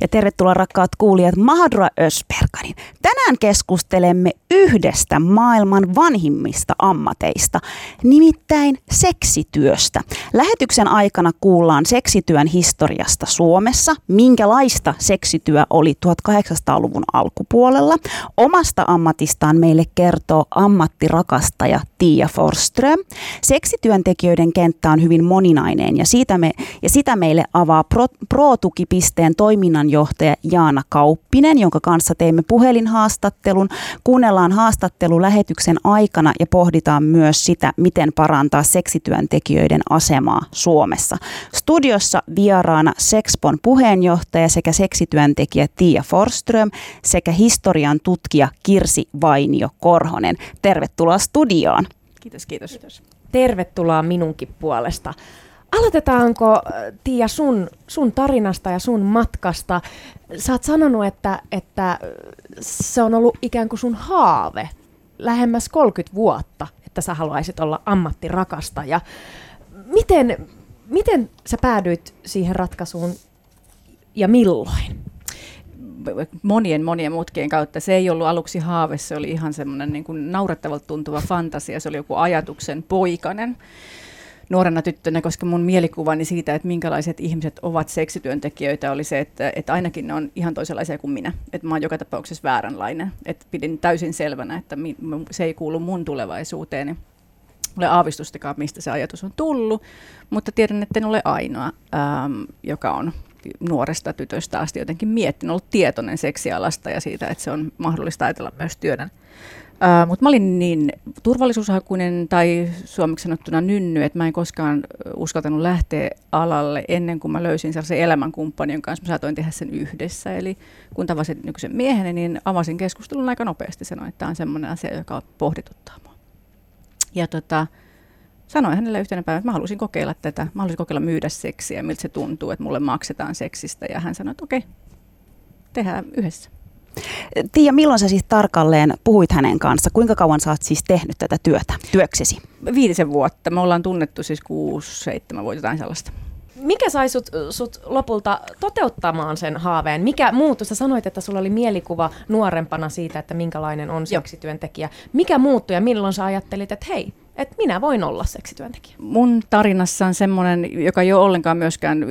Ja tervetuloa rakkaat kuulijat Mahadura Ösperkanin. Tänään keskustelemme yhdestä maailman vanhimmista ammateista, nimittäin seksityöstä. Lähetyksen aikana kuullaan seksityön historiasta Suomessa, minkälaista seksityö oli 1800-luvun alkupuolella. Omasta ammatistaan meille kertoo ammattirakastaja Tiia Forström. Seksityöntekijöiden kenttä on hyvin moninainen ja, siitä me, ja sitä meille avaa Pro, Pro-tukipisteen toiminnanjohtaja Jaana Kauppinen, jonka kanssa teimme puhelinhaastattelun. Kuunnellaan haastattelu lähetyksen aikana ja pohditaan myös sitä, miten parantaa seksityöntekijöiden asemaa Suomessa. Studiossa vieraana Sexpon puheenjohtaja sekä seksityöntekijä Tiia Forström sekä historian tutkija Kirsi Vainio Korhonen. Tervetuloa studioon. Kiitos, kiitos. kiitos. Tervetuloa minunkin puolesta. Aloitetaanko, äh, Tiia, sun, sun tarinasta ja sun matkasta? Sä oot sanonut, että, että se on ollut ikään kuin sun haave lähemmäs 30 vuotta, että sä haluaisit olla ammattirakastaja. Miten, miten sä päädyit siihen ratkaisuun ja milloin? monien monien mutkien kautta. Se ei ollut aluksi haave, se oli ihan semmoinen niin naurettavalta tuntuva fantasia, se oli joku ajatuksen poikanen nuorena tyttönä, koska mun mielikuvani siitä, että minkälaiset ihmiset ovat seksityöntekijöitä, oli se, että, että ainakin ne on ihan toisenlaisia kuin minä. Että mä oon joka tapauksessa vääränlainen. Että pidin täysin selvänä, että mi, se ei kuulu mun tulevaisuuteeni. Ole aavistustakaan, mistä se ajatus on tullut, mutta tiedän, että en ole ainoa, ähm, joka on nuoresta tytöstä asti jotenkin miettinyt, ollut tietoinen seksialasta ja siitä, että se on mahdollista ajatella myös työnä. Mutta mä olin niin turvallisuushakuinen tai suomeksi sanottuna nynny, että mä en koskaan uskaltanut lähteä alalle ennen kuin mä löysin sellaisen elämänkumppanin, jonka kanssa mä saatoin tehdä sen yhdessä. Eli kun tavasin nykyisen mieheni, niin avasin keskustelun aika nopeasti. Sanoin, että tämä on sellainen asia, joka pohdituttaa mua. Ja tota, sanoin hänelle yhtenä päivänä, että mä haluaisin kokeilla tätä. Mä haluaisin kokeilla myydä seksiä, miltä se tuntuu, että mulle maksetaan seksistä. Ja hän sanoi, että okei, tehdään yhdessä. Tiia, milloin sä siis tarkalleen puhuit hänen kanssa? Kuinka kauan sä oot siis tehnyt tätä työtä, työksesi? Viitisen vuotta. Me ollaan tunnettu siis kuusi, seitsemän vuotta jotain sellaista. Mikä sai sut, sut lopulta toteuttamaan sen haaveen? Mikä muuttui? Sä sanoit, että sulla oli mielikuva nuorempana siitä, että minkälainen on seksityöntekijä. Mikä muuttui ja milloin sä ajattelit, että hei, että minä voin olla seksityöntekijä? Mun tarinassa on semmoinen, joka ei ole ollenkaan myöskään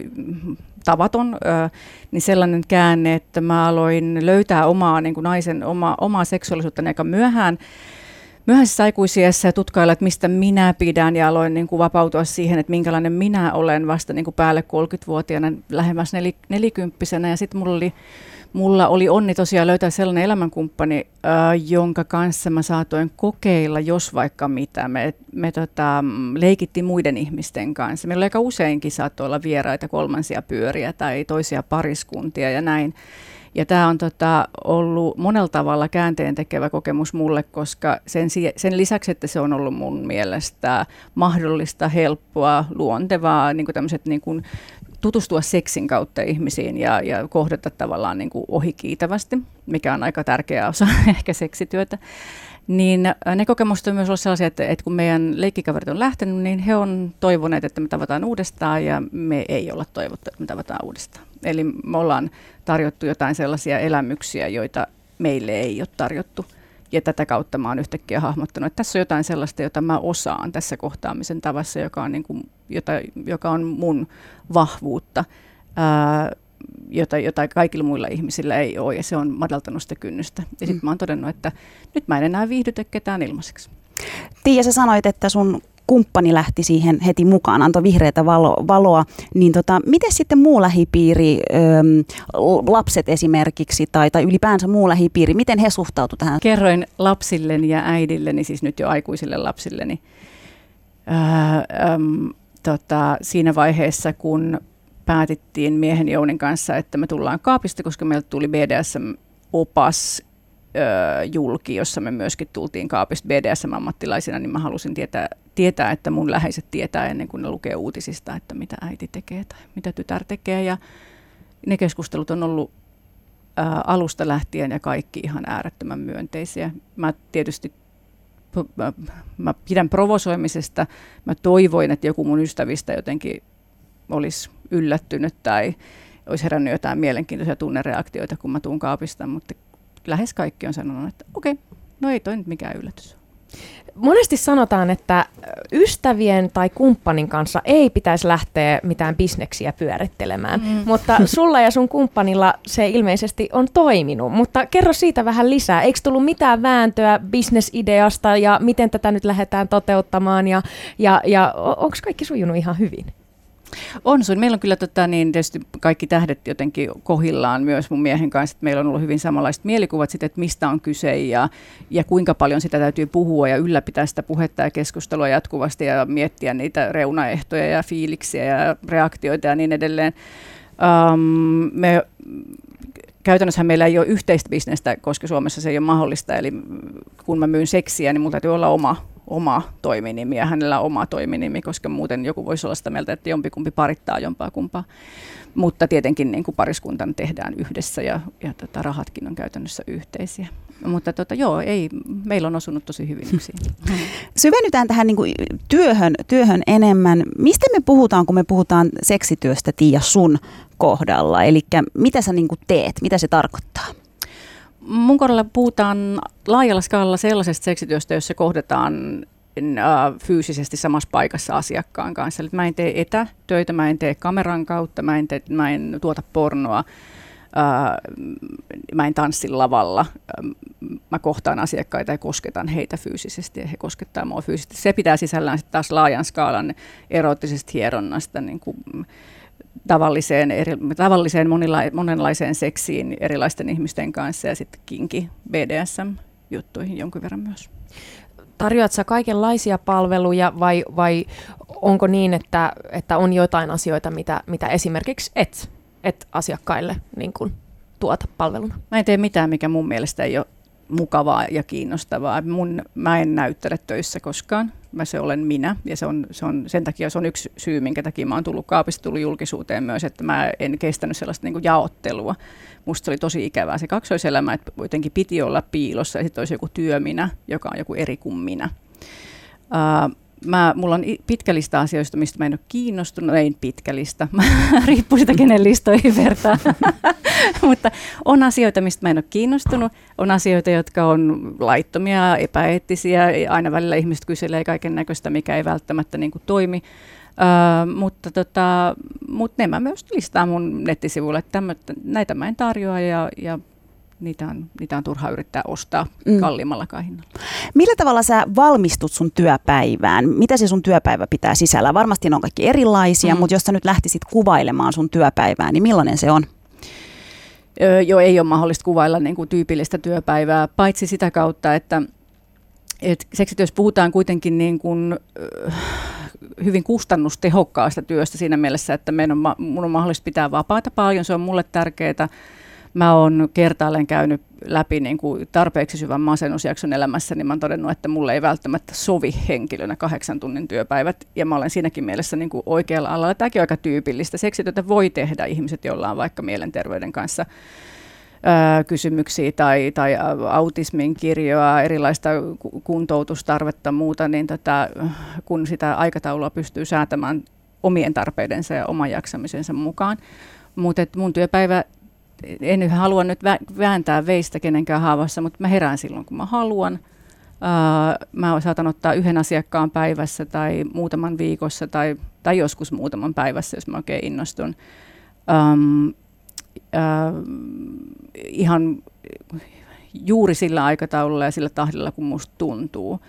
tavaton, niin sellainen käänne, että mä aloin löytää omaa niin kuin naisen oma, omaa seksuaalisuutta aika myöhään myöhäisessä aikuisiässä ja tutkailla, että mistä minä pidän ja aloin niin kuin vapautua siihen, että minkälainen minä olen vasta niin kuin päälle 30-vuotiaana, lähemmäs nel, nelikymppisenä. Ja sitten mulla oli mulla oli onni tosiaan löytää sellainen elämänkumppani, äh, jonka kanssa mä saatoin kokeilla, jos vaikka mitä. Me, me tota, leikittiin muiden ihmisten kanssa. Meillä aika useinkin saattoi olla vieraita kolmansia pyöriä tai toisia pariskuntia ja näin. Ja tämä on tota, ollut monella tavalla käänteen tekevä kokemus mulle, koska sen, sen lisäksi, että se on ollut mun mielestä mahdollista, helppoa, luontevaa, niin kuin niin kuin tutustua seksin kautta ihmisiin ja, ja kohdata tavallaan niin kuin ohikiitävästi, mikä on aika tärkeä osa ehkä seksityötä. Niin äh, ne kokemukset on myös ollut sellaisia, että, että kun meidän leikkikaverit on lähtenyt, niin he on toivoneet, että me tavataan uudestaan ja me ei olla toivottu, että me tavataan uudestaan. Eli me ollaan tarjottu jotain sellaisia elämyksiä, joita meille ei ole tarjottu. Ja tätä kautta mä oon yhtäkkiä hahmottanut, että tässä on jotain sellaista, jota mä osaan tässä kohtaamisen tavassa, joka on, niin kuin, jota, joka on mun vahvuutta, ää, jota, jota kaikilla muilla ihmisillä ei ole, ja se on madaltanut sitä kynnystä. Ja sitten mm. mä oon todennut, että nyt mä en enää viihdytä ketään ilmaiseksi. Tiia, sä sanoit, että sun kumppani lähti siihen heti mukaan, antoi vihreätä valo, valoa, niin tota, miten sitten muu lähipiiri, öm, lapset esimerkiksi tai, tai ylipäänsä muu lähipiiri, miten he suhtautuivat tähän? Kerroin lapsilleni ja äidilleni, siis nyt jo aikuisille lapsilleni, öö, öm, tota, siinä vaiheessa, kun päätettiin miehen Jounin kanssa, että me tullaan kaapista, koska meiltä tuli BDSM-opas julki, jossa me myöskin tultiin kaapista BDSM-ammattilaisina, niin mä halusin tietää, tietää, että mun läheiset tietää ennen kuin ne lukee uutisista, että mitä äiti tekee tai mitä tytär tekee. Ja ne keskustelut on ollut ää, alusta lähtien ja kaikki ihan äärettömän myönteisiä. Mä tietysti mä, mä pidän provosoimisesta. Mä toivoin, että joku mun ystävistä jotenkin olisi yllättynyt tai olisi herännyt jotain mielenkiintoisia tunnereaktioita, kun mä tuun kaapista, mutta lähes kaikki on sanonut, että okei, okay, no ei toi nyt mikään yllätys. Monesti sanotaan, että ystävien tai kumppanin kanssa ei pitäisi lähteä mitään bisneksiä pyörittelemään, mm. mutta sulla ja sun kumppanilla se ilmeisesti on toiminut. Mutta kerro siitä vähän lisää. Eikö tullut mitään vääntöä bisnesideasta ja miten tätä nyt lähdetään toteuttamaan ja, ja, ja onko kaikki sujunut ihan hyvin? On sun. Meillä on kyllä tota, niin kaikki tähdet jotenkin kohillaan myös mun miehen kanssa. Että meillä on ollut hyvin samanlaiset mielikuvat siitä, että mistä on kyse ja, ja kuinka paljon sitä täytyy puhua ja ylläpitää sitä puhetta ja keskustelua jatkuvasti ja miettiä niitä reunaehtoja ja fiiliksiä ja reaktioita ja niin edelleen. Um, me käytännössä meillä ei ole yhteistä bisnestä, koska Suomessa se ei ole mahdollista. Eli kun mä myyn seksiä, niin mulla täytyy olla oma oma toiminimi ja hänellä oma toiminimi, koska muuten joku voisi olla sitä mieltä, että jompikumpi parittaa jompaa kumpaa. Mutta tietenkin niin kuin pariskuntan tehdään yhdessä ja, ja tota, rahatkin on käytännössä yhteisiä. Mutta tota, joo, ei, meillä on osunut tosi hyvin yksin. Syvennytään tähän niin kuin työhön, työhön enemmän. Mistä me puhutaan, kun me puhutaan seksityöstä, Tiia, sun kohdalla? Eli mitä sä niin kuin teet, mitä se tarkoittaa? Mun kohdalla puhutaan laajalla skaalalla sellaisesta seksityöstä, jossa kohdataan äh, fyysisesti samassa paikassa asiakkaan kanssa. Eli mä en tee etätöitä, mä en tee kameran kautta, mä en, tee, mä en tuota pornoa, äh, mä en tanssi lavalla. Mä kohtaan asiakkaita ja kosketan heitä fyysisesti ja he koskettaa mua fyysisesti. Se pitää sisällään sitten taas laajan skaalan erottisesta hieronnasta, niin kuin tavalliseen, eri, tavalliseen monilla, monenlaiseen seksiin erilaisten ihmisten kanssa ja sitten kinki BDSM-juttuihin jonkun verran myös. Tarjoat sä kaikenlaisia palveluja vai, vai onko niin, että, että on jotain asioita, mitä, mitä esimerkiksi et, et asiakkaille niin kun, tuota palveluna? Mä en tee mitään, mikä mun mielestä ei ole mukavaa ja kiinnostavaa. Mun, mä en näyttele töissä koskaan. Mä se olen minä ja se on, se on, sen takia se on yksi syy, minkä takia mä oon tullut kaapista tullut julkisuuteen myös, että mä en kestänyt sellaista niin jaottelua. Musta se oli tosi ikävää se kaksoiselämä, että jotenkin piti olla piilossa ja sitten olisi joku työminä, joka on joku eri kuin minä. Uh, mä, mulla on pitkä lista asioista, mistä mä en ole kiinnostunut. Ei pitkä lista, riippuu sitä, kenen listoihin vertaa. Mutta on asioita, mistä mä en ole kiinnostunut. On asioita, jotka on laittomia, epäeettisiä. Aina välillä ihmiset kyselee kaiken näköistä, mikä ei välttämättä niin kuin toimi. Uh, mutta tota, mut ne mä myös listaan mun nettisivuille, että näitä mä en tarjoa ja, ja niitä on, niitä on turha yrittää ostaa mm. kalliimmalla hinnalla. Millä tavalla sä valmistut sun työpäivään? Mitä se sun työpäivä pitää sisällä? Varmasti ne on kaikki erilaisia, mm. mutta jos sä nyt lähtisit kuvailemaan sun työpäivää, niin millainen se on? Öö, jo ei ole mahdollista kuvailla niin kuin tyypillistä työpäivää, paitsi sitä kautta, että et seksityössä puhutaan kuitenkin niin kuin, hyvin kustannustehokkaasta työstä siinä mielessä, että meidän on, mun on mahdollista pitää vapaata paljon, se on mulle tärkeää mä oon kertaalleen käynyt läpi niin kuin tarpeeksi syvän masennusjakson elämässä, niin mä oon todennut, että mulle ei välttämättä sovi henkilönä kahdeksan tunnin työpäivät, ja mä olen siinäkin mielessä niin kuin oikealla alalla. Tämäkin on aika tyypillistä. Seksityötä voi tehdä ihmiset, joilla on vaikka mielenterveyden kanssa kysymyksiä tai, tai autismin kirjoa, erilaista kuntoutustarvetta muuta, niin tätä, kun sitä aikataulua pystyy säätämään omien tarpeidensa ja oman jaksamisensa mukaan. Mutta mun työpäivä en halua nyt vääntää veistä kenenkään haavassa, mutta mä herään silloin, kun mä haluan. Mä saatan ottaa yhden asiakkaan päivässä tai muutaman viikossa tai, tai joskus muutaman päivässä, jos mä oikein innostun. Um, uh, ihan juuri sillä aikataululla ja sillä tahdilla, kun musta tuntuu.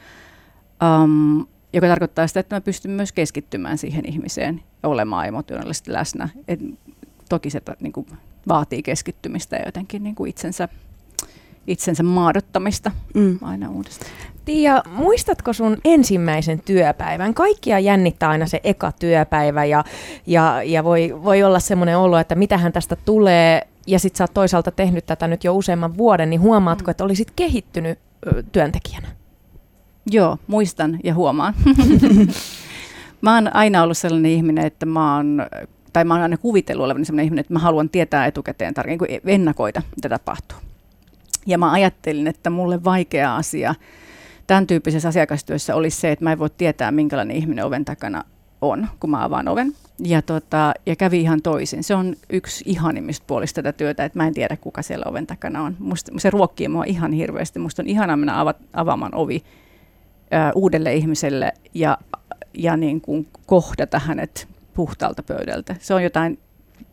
Um, joka tarkoittaa sitä, että mä pystyn myös keskittymään siihen ihmiseen ja olemaan emotionaalisesti läsnä. Et toki se niin kuin, vaatii keskittymistä ja jotenkin niin kuin itsensä, itsensä maadottamista mm. aina uudestaan. Tiia, muistatko sun ensimmäisen työpäivän? Kaikkia jännittää aina se eka työpäivä ja, ja, ja voi, voi olla semmoinen olo, että mitähän tästä tulee. Ja sit sä oot toisaalta tehnyt tätä nyt jo useamman vuoden, niin huomaatko, mm. että olisit kehittynyt työntekijänä? Joo, muistan ja huomaan. mä oon aina ollut sellainen ihminen, että mä oon, tai mä oon aina kuvitellut olevani sellainen ihminen, että mä haluan tietää etukäteen tarkemmin, niin ennakoida, mitä tapahtuu. Ja mä ajattelin, että mulle vaikea asia tämän tyyppisessä asiakastyössä olisi se, että mä en voi tietää, minkälainen ihminen oven takana on, kun mä avaan oven. Ja, tota, ja kävi ihan toisin. Se on yksi ihanimmista puolista tätä työtä, että mä en tiedä, kuka siellä oven takana on. Musta, se ruokkii mua ihan hirveästi. Musta on ihanaa mennä ava, avaamaan ovi ää, uudelle ihmiselle ja, ja niin kuin kohdata hänet puhtaalta pöydältä. Se on jotain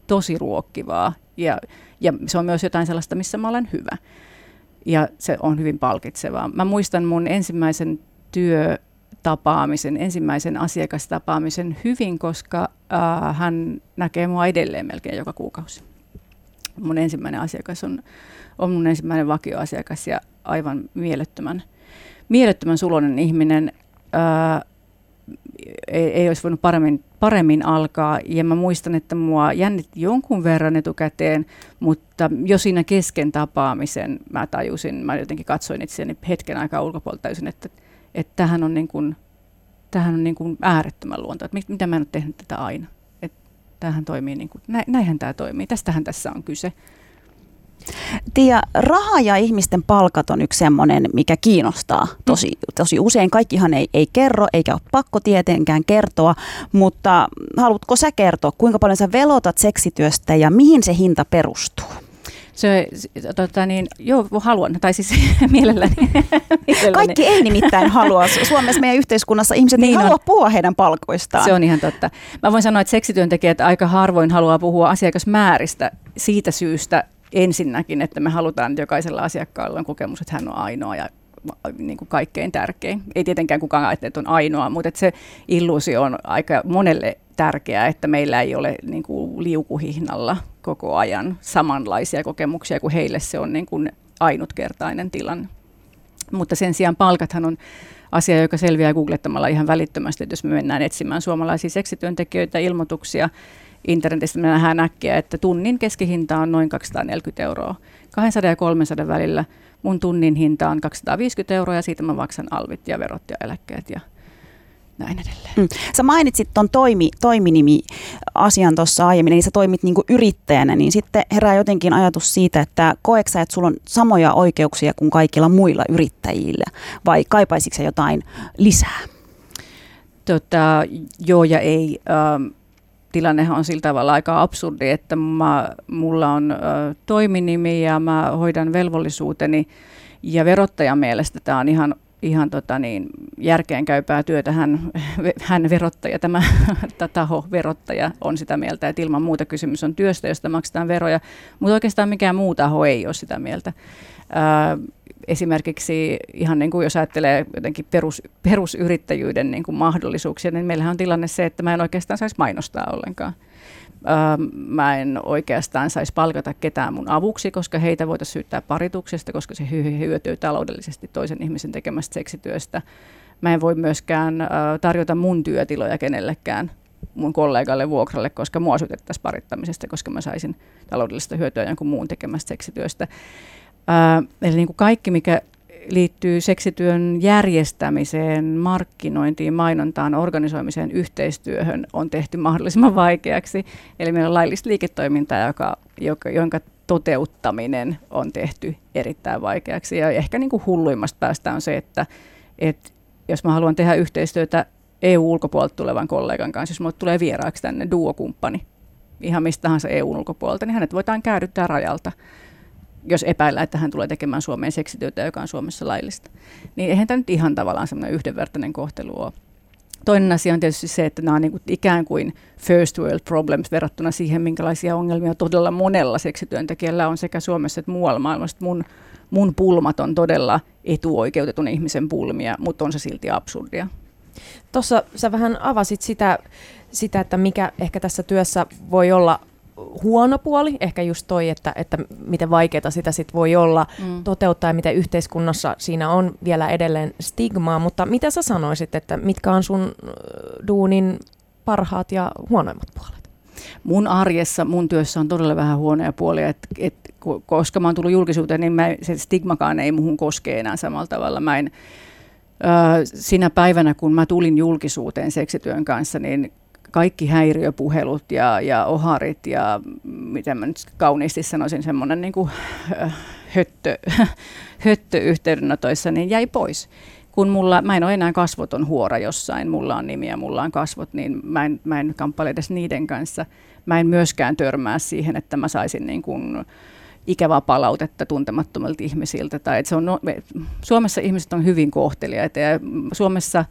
tosi ruokkivaa ja, ja se on myös jotain sellaista, missä mä olen hyvä. Ja se on hyvin palkitsevaa. Mä muistan mun ensimmäisen työ tapaamisen, ensimmäisen asiakastapaamisen hyvin, koska äh, hän näkee mua edelleen melkein joka kuukausi. Mun ensimmäinen asiakas on, on mun ensimmäinen vakioasiakas ja aivan mielettömän, mielettömän sulonen ihminen. Äh, ei, ei olisi voinut paremmin, paremmin alkaa. Ja mä muistan, että mua jännitti jonkun verran etukäteen, mutta jo siinä kesken tapaamisen mä tajusin, mä jotenkin katsoin itseäni hetken aikaa ulkopuolelta, tajusin, että että tähän on, niin kuin, tähän on niin kuin äärettömän luonto, että mit, mitä mä en ole tehnyt tätä aina. Että tämähän toimii, niin kuin, nä, näinhän tämä toimii, tästähän tässä on kyse. Tiia, raha ja ihmisten palkat on yksi semmoinen, mikä kiinnostaa tosi, tosi usein. Kaikkihan ei, ei kerro, eikä ole pakko tietenkään kertoa, mutta haluatko sä kertoa, kuinka paljon sä velotat seksityöstä ja mihin se hinta perustuu? Se, tota niin, joo, haluan, tai siis mielelläni. mielelläni. Kaikki ei nimittäin halua. Suomessa meidän yhteiskunnassa ihmiset niin ei on. halua puhua heidän palkoistaan. Se on ihan totta. Mä voin sanoa, että seksityöntekijät aika harvoin haluaa puhua asiakasmääristä siitä syystä ensinnäkin, että me halutaan, että jokaisella asiakkaalla on kokemus, että hän on ainoa ja niin kuin kaikkein tärkein. Ei tietenkään kukaan ajattele, että on ainoa, mutta että se illuusio on aika monelle tärkeää, että meillä ei ole niin kuin liukuhihnalla koko ajan samanlaisia kokemuksia, kuin heille se on niin kuin ainutkertainen tilanne. Mutta sen sijaan palkathan on asia, joka selviää googlettamalla ihan välittömästi, että jos me mennään etsimään suomalaisia seksityöntekijöitä, ilmoituksia internetistä, me nähdään äkkiä, että tunnin keskihinta on noin 240 euroa. 200 ja 300 välillä mun tunnin hinta on 250 euroa ja siitä mä maksan alvit ja verot ja eläkkeet ja näin edelleen. Mm. Sä mainitsit tuon toimi, toiminimi-asian tuossa aiemmin, eli sä toimit niinku yrittäjänä, niin sitten herää jotenkin ajatus siitä, että koeksä, että sulla on samoja oikeuksia kuin kaikilla muilla yrittäjillä, vai kaipaisitko jotain lisää? Tota, joo ja ei. Ähm, tilannehan on sillä tavalla aika absurdi, että mä, mulla on äh, toiminimi ja mä hoidan velvollisuuteni, ja verottajan mielestä tämä on ihan ihan tota niin, järkeenkäypää työtä. Hän, hän verottaja, tämä taho verottaja on sitä mieltä, että ilman muuta kysymys on työstä, josta maksetaan veroja, mutta oikeastaan mikään muu taho ei ole sitä mieltä. Ää, esimerkiksi ihan niin kuin jos ajattelee jotenkin perus, perusyrittäjyyden niin kuin mahdollisuuksia, niin meillähän on tilanne se, että mä en oikeastaan saisi mainostaa ollenkaan. Ähm, mä en oikeastaan saisi palkata ketään mun avuksi, koska heitä voitaisiin syyttää parituksesta, koska se hyötyy taloudellisesti toisen ihmisen tekemästä seksityöstä. Mä en voi myöskään äh, tarjota mun työtiloja kenellekään mun kollegalle vuokralle, koska mua syytettäisiin parittamisesta, koska mä saisin taloudellista hyötyä jonkun muun tekemästä seksityöstä. Äh, eli niin kuin kaikki, mikä liittyy seksityön järjestämiseen, markkinointiin, mainontaan, organisoimiseen, yhteistyöhön on tehty mahdollisimman vaikeaksi. Eli meillä on laillista liiketoimintaa, joka, joka, jonka toteuttaminen on tehty erittäin vaikeaksi. Ja ehkä niin kuin hulluimmasta päästä on se, että, että jos mä haluan tehdä yhteistyötä EU-ulkopuolelta tulevan kollegan kanssa, jos mulle tulee vieraaksi tänne duokumppani, ihan mistä tahansa EU-ulkopuolelta, niin hänet voidaan käydyttää rajalta jos epäillään, että hän tulee tekemään Suomeen seksityötä, joka on Suomessa laillista. Niin eihän tämä nyt ihan tavallaan semmoinen yhdenvertainen kohtelu ole. Toinen asia on tietysti se, että nämä on niin kuin ikään kuin first world problems verrattuna siihen, minkälaisia ongelmia todella monella seksityöntekijällä on sekä Suomessa että muualla maailmassa. Mun, mun pulmat on todella etuoikeutetun ihmisen pulmia, mutta on se silti absurdia. Tuossa sä vähän avasit sitä, sitä, että mikä ehkä tässä työssä voi olla huono puoli, ehkä just toi, että, että miten vaikeaa sitä sit voi olla mm. toteuttaa ja miten yhteiskunnassa siinä on vielä edelleen stigmaa, mutta mitä sä sanoisit, että mitkä on sun duunin parhaat ja huonoimmat puolet? Mun arjessa, mun työssä on todella vähän huonoja puolia, että et, koska mä oon tullut julkisuuteen, niin mä, se stigmakaan ei muhun koske enää samalla tavalla. Mä en, sinä päivänä, kun mä tulin julkisuuteen seksityön kanssa, niin kaikki häiriöpuhelut ja, ja oharit ja miten mä nyt kauniisti sanoisin, semmoinen niin kuin, höttö, höttö yhteydenotoissa, niin jäi pois. Kun mulla, mä en ole enää kasvoton huora jossain, mulla on nimi ja mulla on kasvot, niin mä en, mä en kamppaile edes niiden kanssa. Mä en myöskään törmää siihen, että mä saisin niin kuin, ikävää palautetta tuntemattomilta ihmisiltä. Tai että se on, no, me, Suomessa ihmiset on hyvin kohteliaita ja Suomessa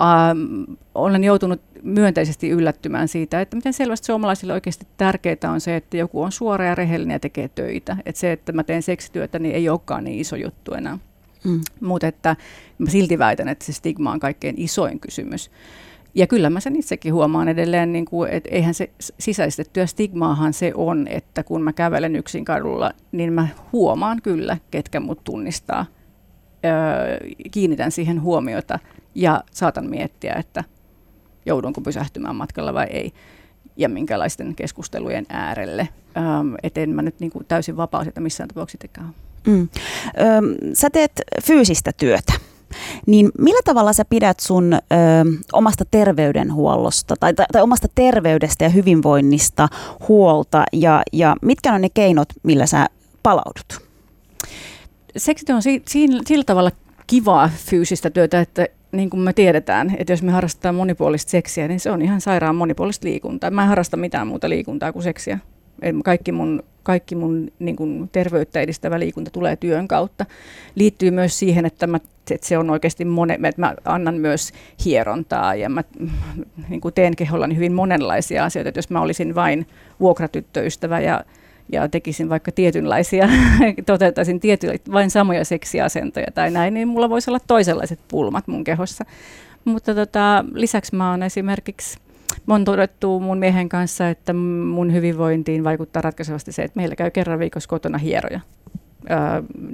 ähm, olen joutunut myönteisesti yllättymään siitä, että miten selvästi suomalaisille oikeasti tärkeää on se, että joku on suora ja rehellinen ja tekee töitä. Että se, että mä teen seksityötä, niin ei olekaan niin iso juttu enää. Mm. Mutta että mä silti väitän, että se stigma on kaikkein isoin kysymys. Ja kyllä mä sen itsekin huomaan edelleen, niin kuin, että eihän se sisäistettyä stigmaahan se on, että kun mä kävelen yksin kadulla, niin mä huomaan kyllä, ketkä mut tunnistaa. Öö, kiinnitän siihen huomiota ja saatan miettiä, että joudunko pysähtymään matkalla vai ei ja minkälaisten keskustelujen äärelle. Öö, et en mä nyt niin kuin täysin vapaa sitä missään tapauksessa tekään. Mm. Öö, sä teet fyysistä työtä. Niin millä tavalla sä pidät sun ö, omasta terveydenhuollosta tai, tai, tai omasta terveydestä ja hyvinvoinnista huolta ja, ja mitkä on ne keinot, millä sä palaudut? Seksityö on si- si- sillä tavalla kivaa fyysistä työtä, että niin kuin me tiedetään, että jos me harrastetaan monipuolista seksiä, niin se on ihan sairaan monipuolista liikuntaa. Mä en harrasta mitään muuta liikuntaa kuin seksiä. Kaikki mun, kaikki mun niin kuin terveyttä edistävä liikunta tulee työn kautta. Liittyy myös siihen, että, mä, että se on oikeasti mone, että mä annan myös hierontaa ja mä niin kuin teen kehollani hyvin monenlaisia asioita. Että jos mä olisin vain vuokratyttöystävä ja ja tekisin vaikka tietynlaisia, toteuttaisin tietyn, vain samoja seksiasentoja tai näin, niin mulla voisi olla toisenlaiset pulmat mun kehossa. Mutta tota, lisäksi mä oon esimerkiksi Mä on todettu mun miehen kanssa, että mun hyvinvointiin vaikuttaa ratkaisevasti se, että meillä käy kerran viikossa kotona hieroja. Öö,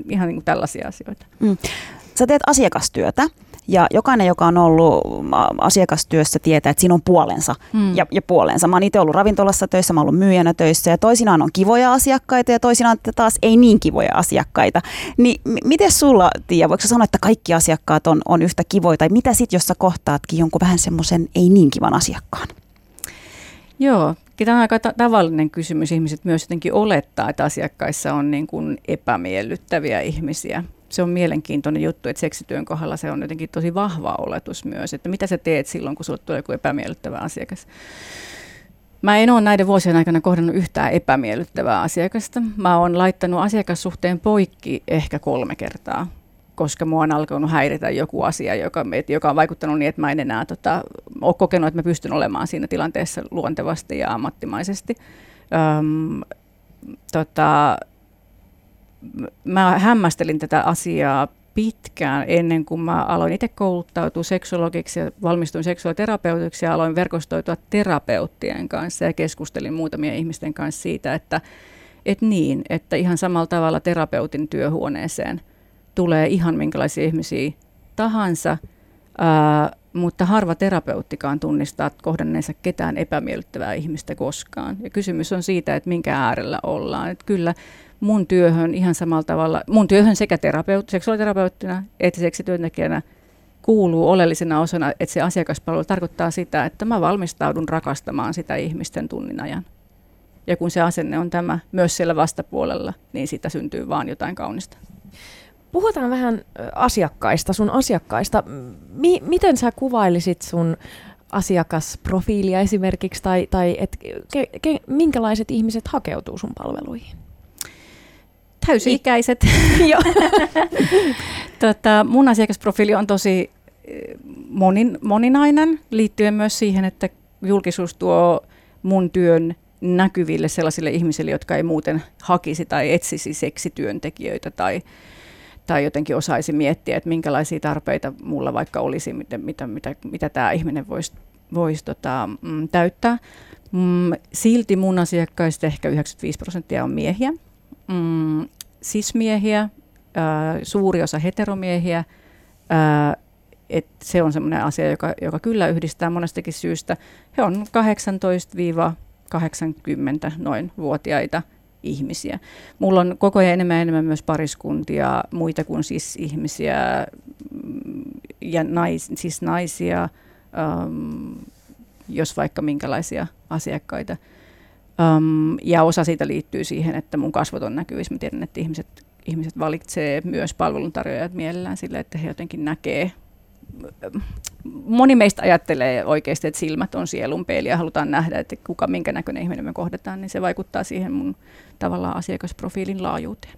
ihan niin kuin tällaisia asioita. Mm. Sä teet asiakastyötä ja jokainen, joka on ollut asiakastyössä, tietää, että siinä on puolensa mm. ja, ja puolensa. Mä oon itse ollut ravintolassa töissä, mä oon ollut myyjänä töissä ja toisinaan on kivoja asiakkaita ja toisinaan taas ei niin kivoja asiakkaita. Niin m- miten sulla, Tiia, voiko sanoa, että kaikki asiakkaat on, on yhtä kivoja tai mitä sitten, jos sä kohtaatkin jonkun vähän semmoisen ei niin kivan asiakkaan? Joo, Tämä on aika ta- tavallinen kysymys. Ihmiset myös jotenkin olettaa, että asiakkaissa on niin kuin epämiellyttäviä ihmisiä se on mielenkiintoinen juttu, että seksityön kohdalla se on jotenkin tosi vahva oletus myös, että mitä sä teet silloin, kun sulle tulee joku epämiellyttävä asiakas. Mä en ole näiden vuosien aikana kohdannut yhtään epämiellyttävää asiakasta. Mä oon laittanut asiakassuhteen poikki ehkä kolme kertaa, koska mua on alkanut häiritä joku asia, joka, joka on vaikuttanut niin, että mä en enää tota, ole kokenut, että mä pystyn olemaan siinä tilanteessa luontevasti ja ammattimaisesti. Öm, tota, mä hämmästelin tätä asiaa pitkään ennen kuin mä aloin itse kouluttautua seksologiksi ja valmistuin seksuaaliterapeutiksi ja aloin verkostoitua terapeuttien kanssa ja keskustelin muutamien ihmisten kanssa siitä, että et niin, että ihan samalla tavalla terapeutin työhuoneeseen tulee ihan minkälaisia ihmisiä tahansa, ää, mutta harva terapeuttikaan tunnistaa kohdanneensa ketään epämiellyttävää ihmistä koskaan. Ja kysymys on siitä, että minkä äärellä ollaan. Että kyllä mun työhön ihan samalla tavalla, mun työhön sekä terapeut, seksuaaliterapeuttina että seksityöntekijänä kuuluu oleellisena osana, että se asiakaspalvelu tarkoittaa sitä, että mä valmistaudun rakastamaan sitä ihmisten tunnin ajan. Ja kun se asenne on tämä myös siellä vastapuolella, niin siitä syntyy vaan jotain kaunista. Puhutaan vähän asiakkaista, sun asiakkaista. Mi- miten sä kuvailisit sun asiakasprofiilia esimerkiksi, tai, tai et, ke, ke, minkälaiset ihmiset hakeutuu sun palveluihin? Täysi-ikäiset. tota, mun asiakasprofiili on tosi eh, monin, moninainen, liittyen myös siihen, että julkisuus tuo mun työn näkyville sellaisille ihmisille, jotka ei muuten hakisi tai etsisi seksityöntekijöitä tai, tai jotenkin osaisi miettiä, että minkälaisia tarpeita mulla vaikka olisi, mitä, mitä, mitä, mitä tämä ihminen voisi vois, tota, mm, täyttää. Mm, silti mun asiakkaista ehkä 95 prosenttia on miehiä mm, sismiehiä, ää, suuri osa heteromiehiä. Ää, et se on sellainen asia, joka, joka kyllä yhdistää monestakin syystä. He on 18-80 noin vuotiaita ihmisiä. Mulla on koko ajan enemmän ja enemmän myös pariskuntia, muita kuin siis ihmisiä, ja nais, siis naisia, um, jos vaikka minkälaisia asiakkaita. Um, ja osa siitä liittyy siihen, että mun kasvot on näkyvissä. Mä tiedän, että ihmiset, ihmiset valitsee myös palveluntarjoajat mielellään sille, että he jotenkin näkee moni meistä ajattelee oikeasti, että silmät on sielun peili ja halutaan nähdä, että kuka minkä näköinen ihminen me kohdataan, niin se vaikuttaa siihen mun tavallaan asiakasprofiilin laajuuteen.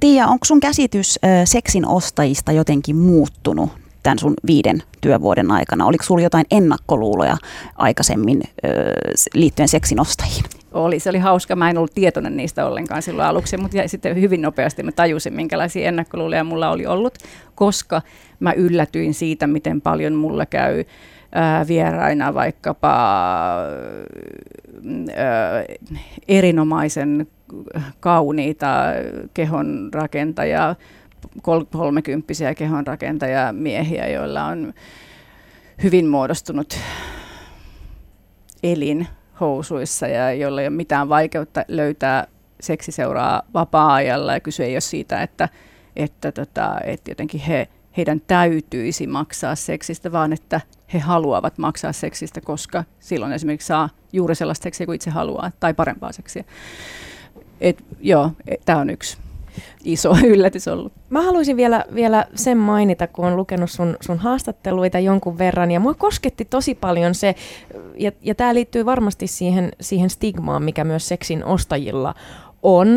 Tiia, onko sun käsitys ö, seksin ostajista jotenkin muuttunut tämän sun viiden työvuoden aikana? Oliko sulla jotain ennakkoluuloja aikaisemmin ö, liittyen seksin ostajiin? Oli, se oli hauska. Mä en ollut tietoinen niistä ollenkaan silloin aluksi, mutta sitten hyvin nopeasti. Mä tajusin, minkälaisia ennakkoluuloja mulla oli ollut, koska mä yllätyin siitä, miten paljon mulla käy vieraina vaikkapa ää, erinomaisen kauniita kehonrakentajia, kolmekymppisiä kehonrakentajia miehiä, joilla on hyvin muodostunut elin housuissa ja jolla ei ole mitään vaikeutta löytää seksiseuraa vapaa-ajalla ja kyse ei ole siitä, että, että, tota, että jotenkin he, heidän täytyisi maksaa seksistä, vaan että he haluavat maksaa seksistä, koska silloin esimerkiksi saa juuri sellaista seksiä kuin itse haluaa tai parempaa seksiä. Et, joo, e, tämä on yksi iso yllätys ollut. Mä haluaisin vielä, vielä sen mainita, kun on lukenut sun, sun haastatteluita jonkun verran, ja mua kosketti tosi paljon se, ja, ja tämä liittyy varmasti siihen, siihen stigmaan, mikä myös seksin ostajilla on,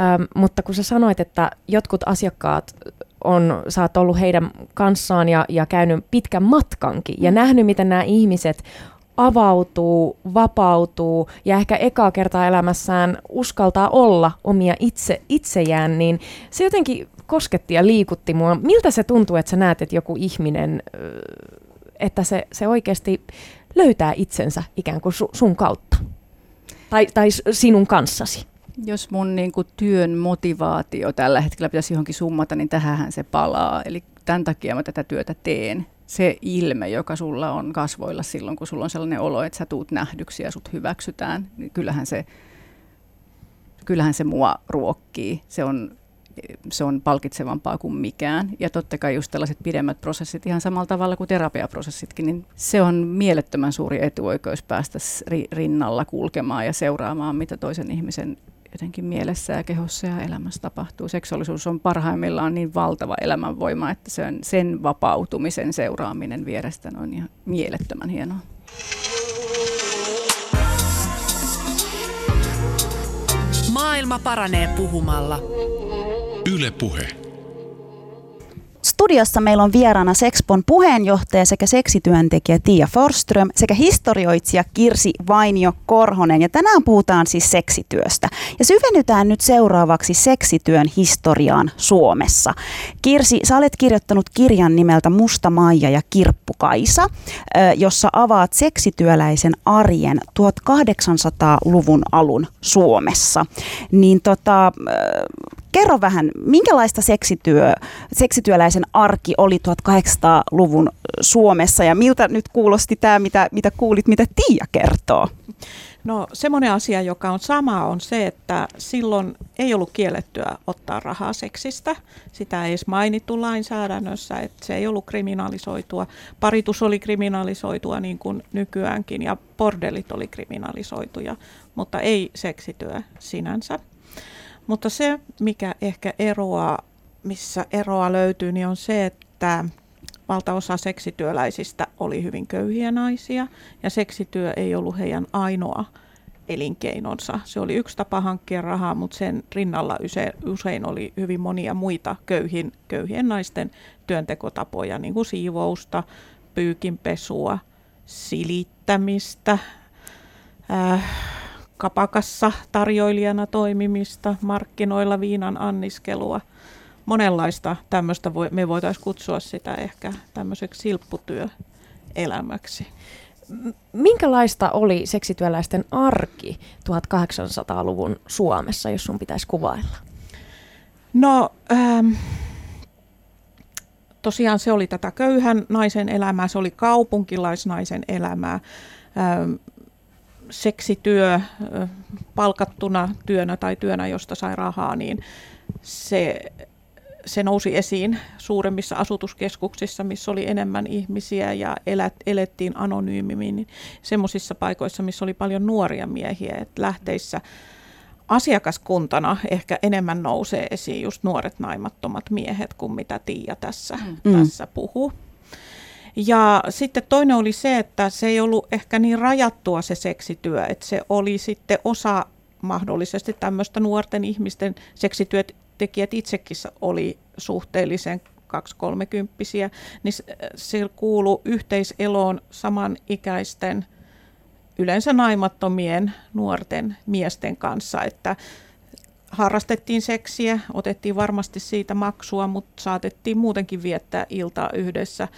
ähm, mutta kun sä sanoit, että jotkut asiakkaat on, sä oot ollut heidän kanssaan ja, ja käynyt pitkän matkankin ja nähnyt, miten nämä ihmiset avautuu, vapautuu ja ehkä ekaa kertaa elämässään uskaltaa olla omia itse, itsejään, niin se jotenkin kosketti ja liikutti mua. Miltä se tuntuu, että sä näet, että joku ihminen, että se, se oikeasti löytää itsensä ikään kuin su, sun kautta? Tai, tai sinun kanssasi? Jos mun niin kuin, työn motivaatio tällä hetkellä pitäisi johonkin summata, niin tähän se palaa. Eli tämän takia mä tätä työtä teen se ilme, joka sulla on kasvoilla silloin, kun sulla on sellainen olo, että sä tuut nähdyksi ja sut hyväksytään, niin kyllähän se, kyllähän se mua ruokkii. Se on, se on palkitsevampaa kuin mikään. Ja totta kai just tällaiset pidemmät prosessit ihan samalla tavalla kuin terapiaprosessitkin, niin se on mielettömän suuri etuoikeus päästä rinnalla kulkemaan ja seuraamaan, mitä toisen ihmisen jotenkin mielessä ja kehossa ja elämässä tapahtuu. Seksuaalisuus on parhaimmillaan niin valtava elämänvoima, että sen, sen vapautumisen seuraaminen vierestä on ihan mielettömän hienoa. Maailma paranee puhumalla. Yle Puhe. Studiossa meillä on vieraana Sexpon puheenjohtaja sekä seksityöntekijä Tiia Forström sekä historioitsija Kirsi Vainio Korhonen. Ja tänään puhutaan siis seksityöstä. Ja syvennytään nyt seuraavaksi seksityön historiaan Suomessa. Kirsi, sä olet kirjoittanut kirjan nimeltä Musta Maija ja Kirppu Kaisa, jossa avaat seksityöläisen arjen 1800-luvun alun Suomessa. Niin tota, kerro vähän, minkälaista seksityö, seksityöläisen arki oli 1800-luvun Suomessa ja miltä nyt kuulosti tämä, mitä, mitä kuulit, mitä Tiia kertoo? No semmoinen asia, joka on sama, on se, että silloin ei ollut kiellettyä ottaa rahaa seksistä. Sitä ei edes mainittu lainsäädännössä, että se ei ollut kriminalisoitua. Paritus oli kriminalisoitua niin kuin nykyäänkin ja bordellit oli kriminalisoituja, mutta ei seksityö sinänsä. Mutta se, mikä ehkä eroaa, missä eroa löytyy, niin on se, että valtaosa seksityöläisistä oli hyvin köyhiä naisia ja seksityö ei ollut heidän ainoa elinkeinonsa. Se oli yksi tapa hankkia rahaa, mutta sen rinnalla usein, usein oli hyvin monia muita köyhin, köyhien naisten työntekotapoja, niin kuin siivousta, pyykinpesua, silittämistä, äh, kapakassa tarjoilijana toimimista, markkinoilla viinan anniskelua. Monenlaista tämmöistä voi, me voitaisiin kutsua sitä ehkä tämmöiseksi silpputyöelämäksi. Minkälaista oli seksityöläisten arki 1800-luvun Suomessa, jos sun pitäisi kuvailla? No, ähm, tosiaan se oli tätä köyhän naisen elämää, se oli kaupunkilaisnaisen elämää. Ähm, seksityö palkattuna työnä tai työnä, josta sai rahaa, niin se, se nousi esiin suuremmissa asutuskeskuksissa, missä oli enemmän ihmisiä ja elät, elettiin anonyymimmin, niin semmoisissa paikoissa, missä oli paljon nuoria miehiä, että lähteissä asiakaskuntana ehkä enemmän nousee esiin just nuoret naimattomat miehet kuin mitä Tiia tässä, mm. tässä puhuu. Ja sitten toinen oli se, että se ei ollut ehkä niin rajattua se seksityö, että se oli sitten osa mahdollisesti tämmöistä nuorten ihmisten seksityötekijät itsekin oli suhteellisen 2-30, niin se kuuluu yhteiseloon samanikäisten yleensä naimattomien nuorten miesten kanssa, että harrastettiin seksiä, otettiin varmasti siitä maksua, mutta saatettiin muutenkin viettää iltaa yhdessä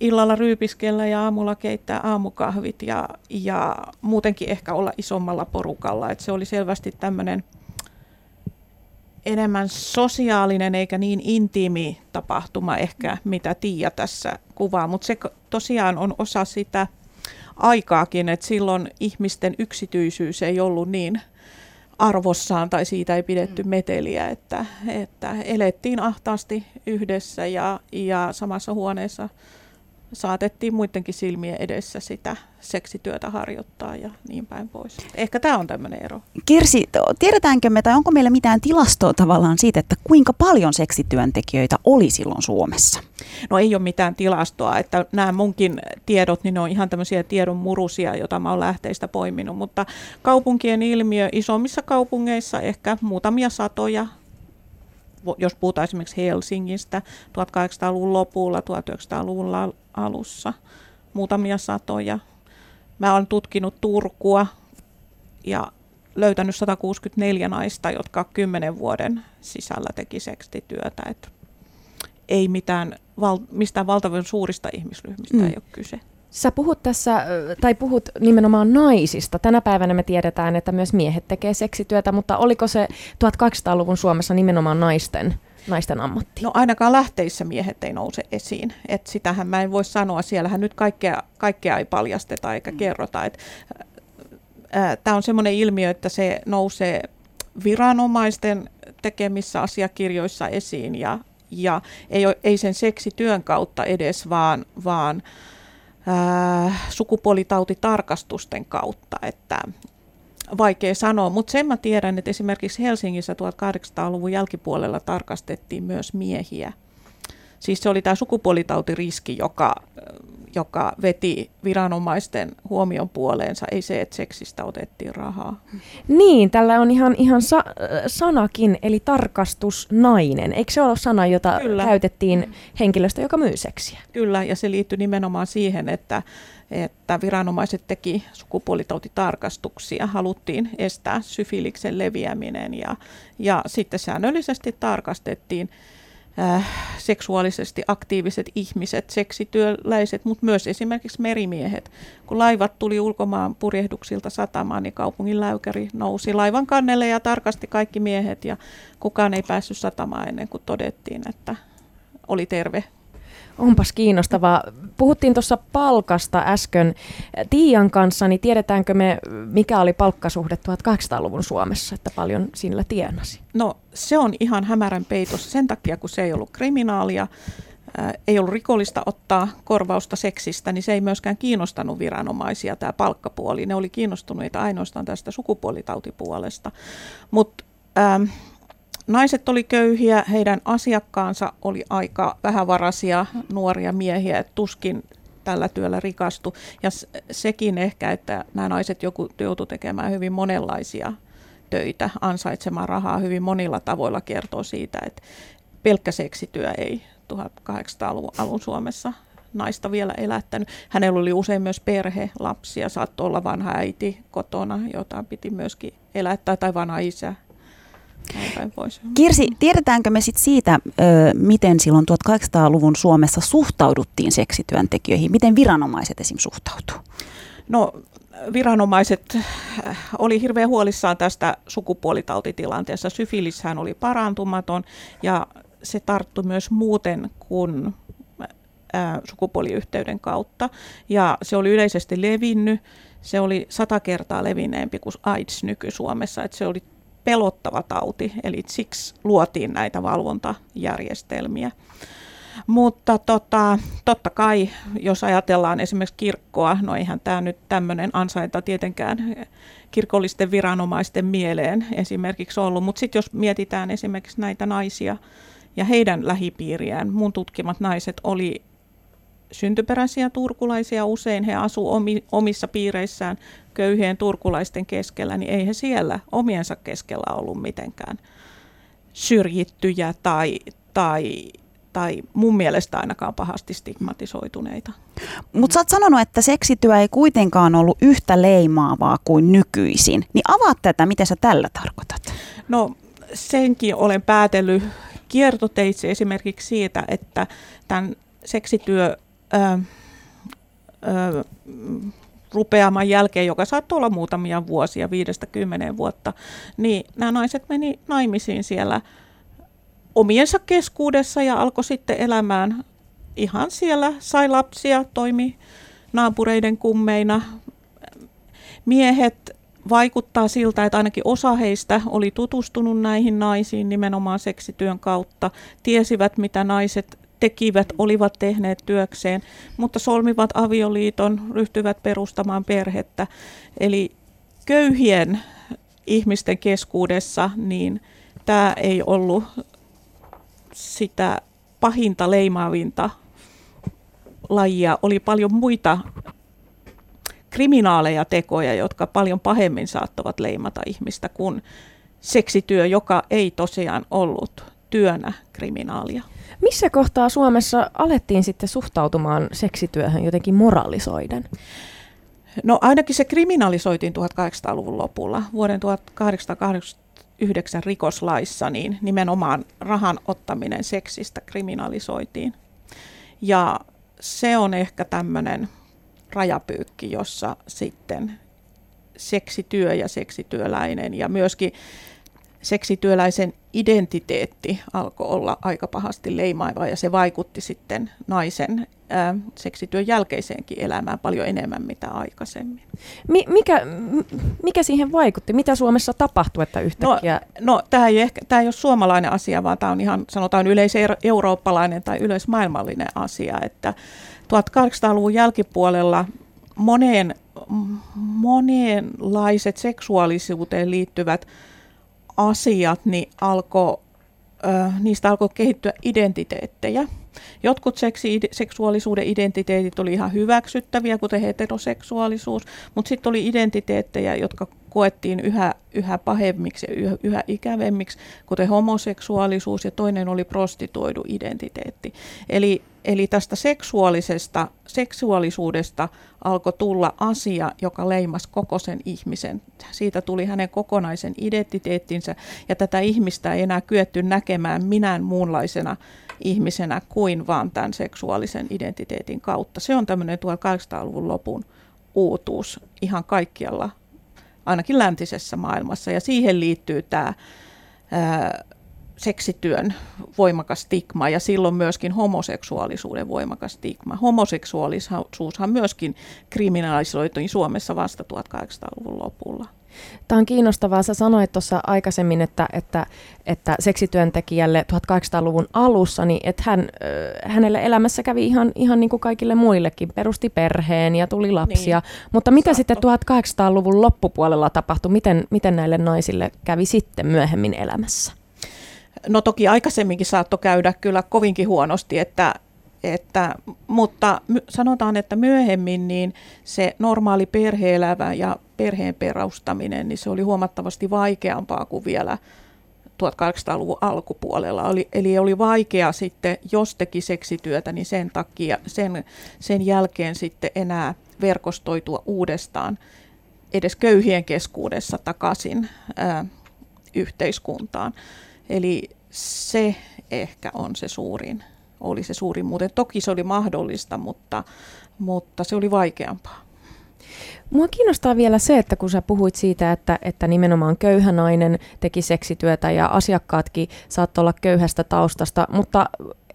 illalla ryypiskellä ja aamulla keittää aamukahvit ja, ja muutenkin ehkä olla isommalla porukalla. Et se oli selvästi tämmöinen enemmän sosiaalinen eikä niin intiimi tapahtuma ehkä, mitä Tiia tässä kuvaa, mutta se tosiaan on osa sitä aikaakin, että silloin ihmisten yksityisyys ei ollut niin arvossaan tai siitä ei pidetty mm. meteliä, että, että elettiin ahtaasti yhdessä ja, ja samassa huoneessa saatettiin muidenkin silmien edessä sitä seksityötä harjoittaa ja niin päin pois. Ehkä tämä on tämmöinen ero. Kirsi, tiedetäänkö me tai onko meillä mitään tilastoa tavallaan siitä, että kuinka paljon seksityöntekijöitä oli silloin Suomessa? No ei ole mitään tilastoa, että nämä munkin tiedot, niin ne on ihan tämmöisiä tiedon murusia, joita mä oon lähteistä poiminut, mutta kaupunkien ilmiö isommissa kaupungeissa ehkä muutamia satoja jos puhutaan esimerkiksi Helsingistä 1800-luvun lopulla, 1900-luvun alussa, muutamia satoja. Mä olen tutkinut Turkua ja löytänyt 164 naista, jotka 10 vuoden sisällä teki sekstityötä. Et ei mitään, val, mistään valtavan suurista ihmisryhmistä mm. ei ole kyse. Sä puhut tässä, tai puhut nimenomaan naisista. Tänä päivänä me tiedetään, että myös miehet tekee seksityötä, mutta oliko se 1200-luvun Suomessa nimenomaan naisten, naisten ammatti? No ainakaan lähteissä miehet ei nouse esiin. Et sitähän mä en voi sanoa. Siellähän nyt kaikkea, kaikkea ei paljasteta eikä mm. kerrota. Tämä on semmoinen ilmiö, että se nousee viranomaisten tekemissä asiakirjoissa esiin ja, ja ei, ei sen seksityön kautta edes, vaan, vaan sukupuolitautitarkastusten kautta, että vaikea sanoa, mutta sen mä tiedän, että esimerkiksi Helsingissä 1800-luvun jälkipuolella tarkastettiin myös miehiä. Siis se oli tämä sukupuolitautiriski, joka, joka veti viranomaisten huomion puoleensa, ei se, että seksistä otettiin rahaa. Niin, tällä on ihan, ihan sa- sanakin, eli tarkastusnainen. Eikö se ole sana, jota Kyllä. käytettiin henkilöstä, joka myy seksiä? Kyllä, ja se liittyy nimenomaan siihen, että, että viranomaiset teki sukupuolitautitarkastuksia, haluttiin estää syfiliksen leviäminen ja, ja sitten säännöllisesti tarkastettiin äh, seksuaalisesti aktiiviset ihmiset, seksityöläiset, mutta myös esimerkiksi merimiehet. Kun laivat tuli ulkomaan purjehduksilta satamaan, niin kaupungin läykäri nousi laivan kannelle ja tarkasti kaikki miehet ja kukaan ei päässyt satamaan ennen kuin todettiin, että oli terve Onpas kiinnostavaa. Puhuttiin tuossa palkasta äsken Tiian kanssa, niin tiedetäänkö me, mikä oli palkkasuhde 1800-luvun Suomessa, että paljon sillä tienasi? No se on ihan hämärän peitos sen takia, kun se ei ollut kriminaalia, ei ollut rikollista ottaa korvausta seksistä, niin se ei myöskään kiinnostanut viranomaisia tämä palkkapuoli. Ne oli kiinnostuneita ainoastaan tästä sukupuolitautipuolesta. Mutta ähm, naiset oli köyhiä, heidän asiakkaansa oli aika vähävaraisia nuoria miehiä, tuskin tällä työllä rikastu. Ja sekin ehkä, että nämä naiset joutuivat tekemään hyvin monenlaisia töitä, ansaitsemaan rahaa hyvin monilla tavoilla kertoo siitä, että pelkkä seksityö ei 1800-luvun alun Suomessa naista vielä elättänyt. Hänellä oli usein myös perhe, lapsia, saattoi olla vanha äiti kotona, jota piti myöskin elättää, tai vanha isä, Kirsi, tiedetäänkö me sit siitä, miten silloin 1800-luvun Suomessa suhtauduttiin seksityöntekijöihin? Miten viranomaiset esim. suhtautuu? No viranomaiset oli hirveän huolissaan tästä sukupuolitautitilanteessa. Syfilishän oli parantumaton ja se tarttui myös muuten kuin sukupuoliyhteyden kautta. Ja se oli yleisesti levinnyt. Se oli sata kertaa levinneempi kuin AIDS nyky-Suomessa. Että se oli pelottava tauti, eli siksi luotiin näitä valvontajärjestelmiä. Mutta tota, totta kai, jos ajatellaan esimerkiksi kirkkoa, no eihän tämä nyt tämmöinen ansainta tietenkään kirkollisten viranomaisten mieleen esimerkiksi ollut, mutta sitten jos mietitään esimerkiksi näitä naisia ja heidän lähipiiriään, mun tutkimat naiset oli syntyperäisiä turkulaisia, usein he asuvat omi, omissa piireissään köyhien turkulaisten keskellä, niin ei he siellä omiensa keskellä ollut mitenkään syrjittyjä tai, tai tai mun mielestä ainakaan pahasti stigmatisoituneita. Mutta sä oot sanonut, että seksityö ei kuitenkaan ollut yhtä leimaavaa kuin nykyisin. Niin avaat tätä, mitä sä tällä tarkoitat? No senkin olen päätellyt kiertoteitse esimerkiksi siitä, että tämän seksityö ö, ö, rupeaman jälkeen, joka saattoi olla muutamia vuosia, viidestä kymmeneen vuotta, niin nämä naiset meni naimisiin siellä omiensa keskuudessa ja alkoi sitten elämään ihan siellä, sai lapsia, toimi naapureiden kummeina. Miehet vaikuttaa siltä, että ainakin osa heistä oli tutustunut näihin naisiin nimenomaan seksityön kautta, tiesivät mitä naiset tekivät, olivat tehneet työkseen, mutta solmivat avioliiton, ryhtyivät perustamaan perhettä. Eli köyhien ihmisten keskuudessa niin tämä ei ollut sitä pahinta leimaavinta lajia oli paljon muita kriminaaleja tekoja, jotka paljon pahemmin saattavat leimata ihmistä kuin seksityö, joka ei tosiaan ollut työnä kriminaalia. Missä kohtaa Suomessa alettiin sitten suhtautumaan seksityöhön jotenkin moralisoiden? No ainakin se kriminalisoitiin 1800-luvun lopulla. Vuoden 1880 yhdeksän rikoslaissa, niin nimenomaan rahan ottaminen seksistä kriminalisoitiin. Ja se on ehkä tämmöinen rajapyykki, jossa sitten seksityö ja seksityöläinen ja myöskin seksityöläisen identiteetti alkoi olla aika pahasti leimaava ja se vaikutti sitten naisen ää, seksityön jälkeiseenkin elämään paljon enemmän mitä aikaisemmin. Mi- mikä, mikä siihen vaikutti? Mitä Suomessa tapahtui, että yhtäkkiä... No, no tämä, ei ehkä, tämä ei ole suomalainen asia, vaan tämä on ihan sanotaan yleiseurooppalainen tai yleismaailmallinen asia, että 1800-luvun jälkipuolella moneen, monenlaiset seksuaalisuuteen liittyvät asiat, niin alko, niistä alkoi kehittyä identiteettejä. Jotkut seksi, seksuaalisuuden identiteetit oli ihan hyväksyttäviä, kuten heteroseksuaalisuus, mutta sitten oli identiteettejä, jotka koettiin yhä, yhä pahemmiksi ja yhä, yhä ikävemmiksi, kuten homoseksuaalisuus ja toinen oli prostituoidu identiteetti. Eli, eli tästä seksuaalisesta, seksuaalisuudesta alkoi tulla asia, joka leimasi koko sen ihmisen. Siitä tuli hänen kokonaisen identiteettinsä ja tätä ihmistä ei enää kyetty näkemään minään muunlaisena ihmisenä kuin vaan tämän seksuaalisen identiteetin kautta. Se on tämmöinen 1800-luvun lopun uutuus ihan kaikkialla, ainakin läntisessä maailmassa. Ja siihen liittyy tämä ää, seksityön voimakas stigma ja silloin myöskin homoseksuaalisuuden voimakas stigma. Homoseksuaalisuushan myöskin kriminalisoitui Suomessa vasta 1800-luvun lopulla. Tämä on kiinnostavaa. Sä sanoit tuossa aikaisemmin, että, että, että seksityöntekijälle 1800-luvun alussa, niin että hän, hänelle elämässä kävi ihan, ihan niin kuin kaikille muillekin. Perusti perheen ja tuli lapsia. Niin. Mutta mitä Saatto. sitten 1800-luvun loppupuolella tapahtui? Miten, miten näille naisille kävi sitten myöhemmin elämässä? No toki aikaisemminkin saattoi käydä kyllä kovinkin huonosti, että, että, mutta sanotaan, että myöhemmin niin se normaali perheelävä ja perheen perustaminen, niin se oli huomattavasti vaikeampaa kuin vielä 1800-luvun alkupuolella. Oli, eli oli vaikea sitten, jos teki seksityötä, niin sen takia sen, sen jälkeen sitten enää verkostoitua uudestaan edes köyhien keskuudessa takaisin ää, yhteiskuntaan. Eli se ehkä on se suurin, oli se suurin muuten. Toki se oli mahdollista, mutta, mutta se oli vaikeampaa. Mua kiinnostaa vielä se, että kun sä puhuit siitä, että, että nimenomaan köyhä nainen teki seksityötä ja asiakkaatkin saattoi olla köyhästä taustasta, mutta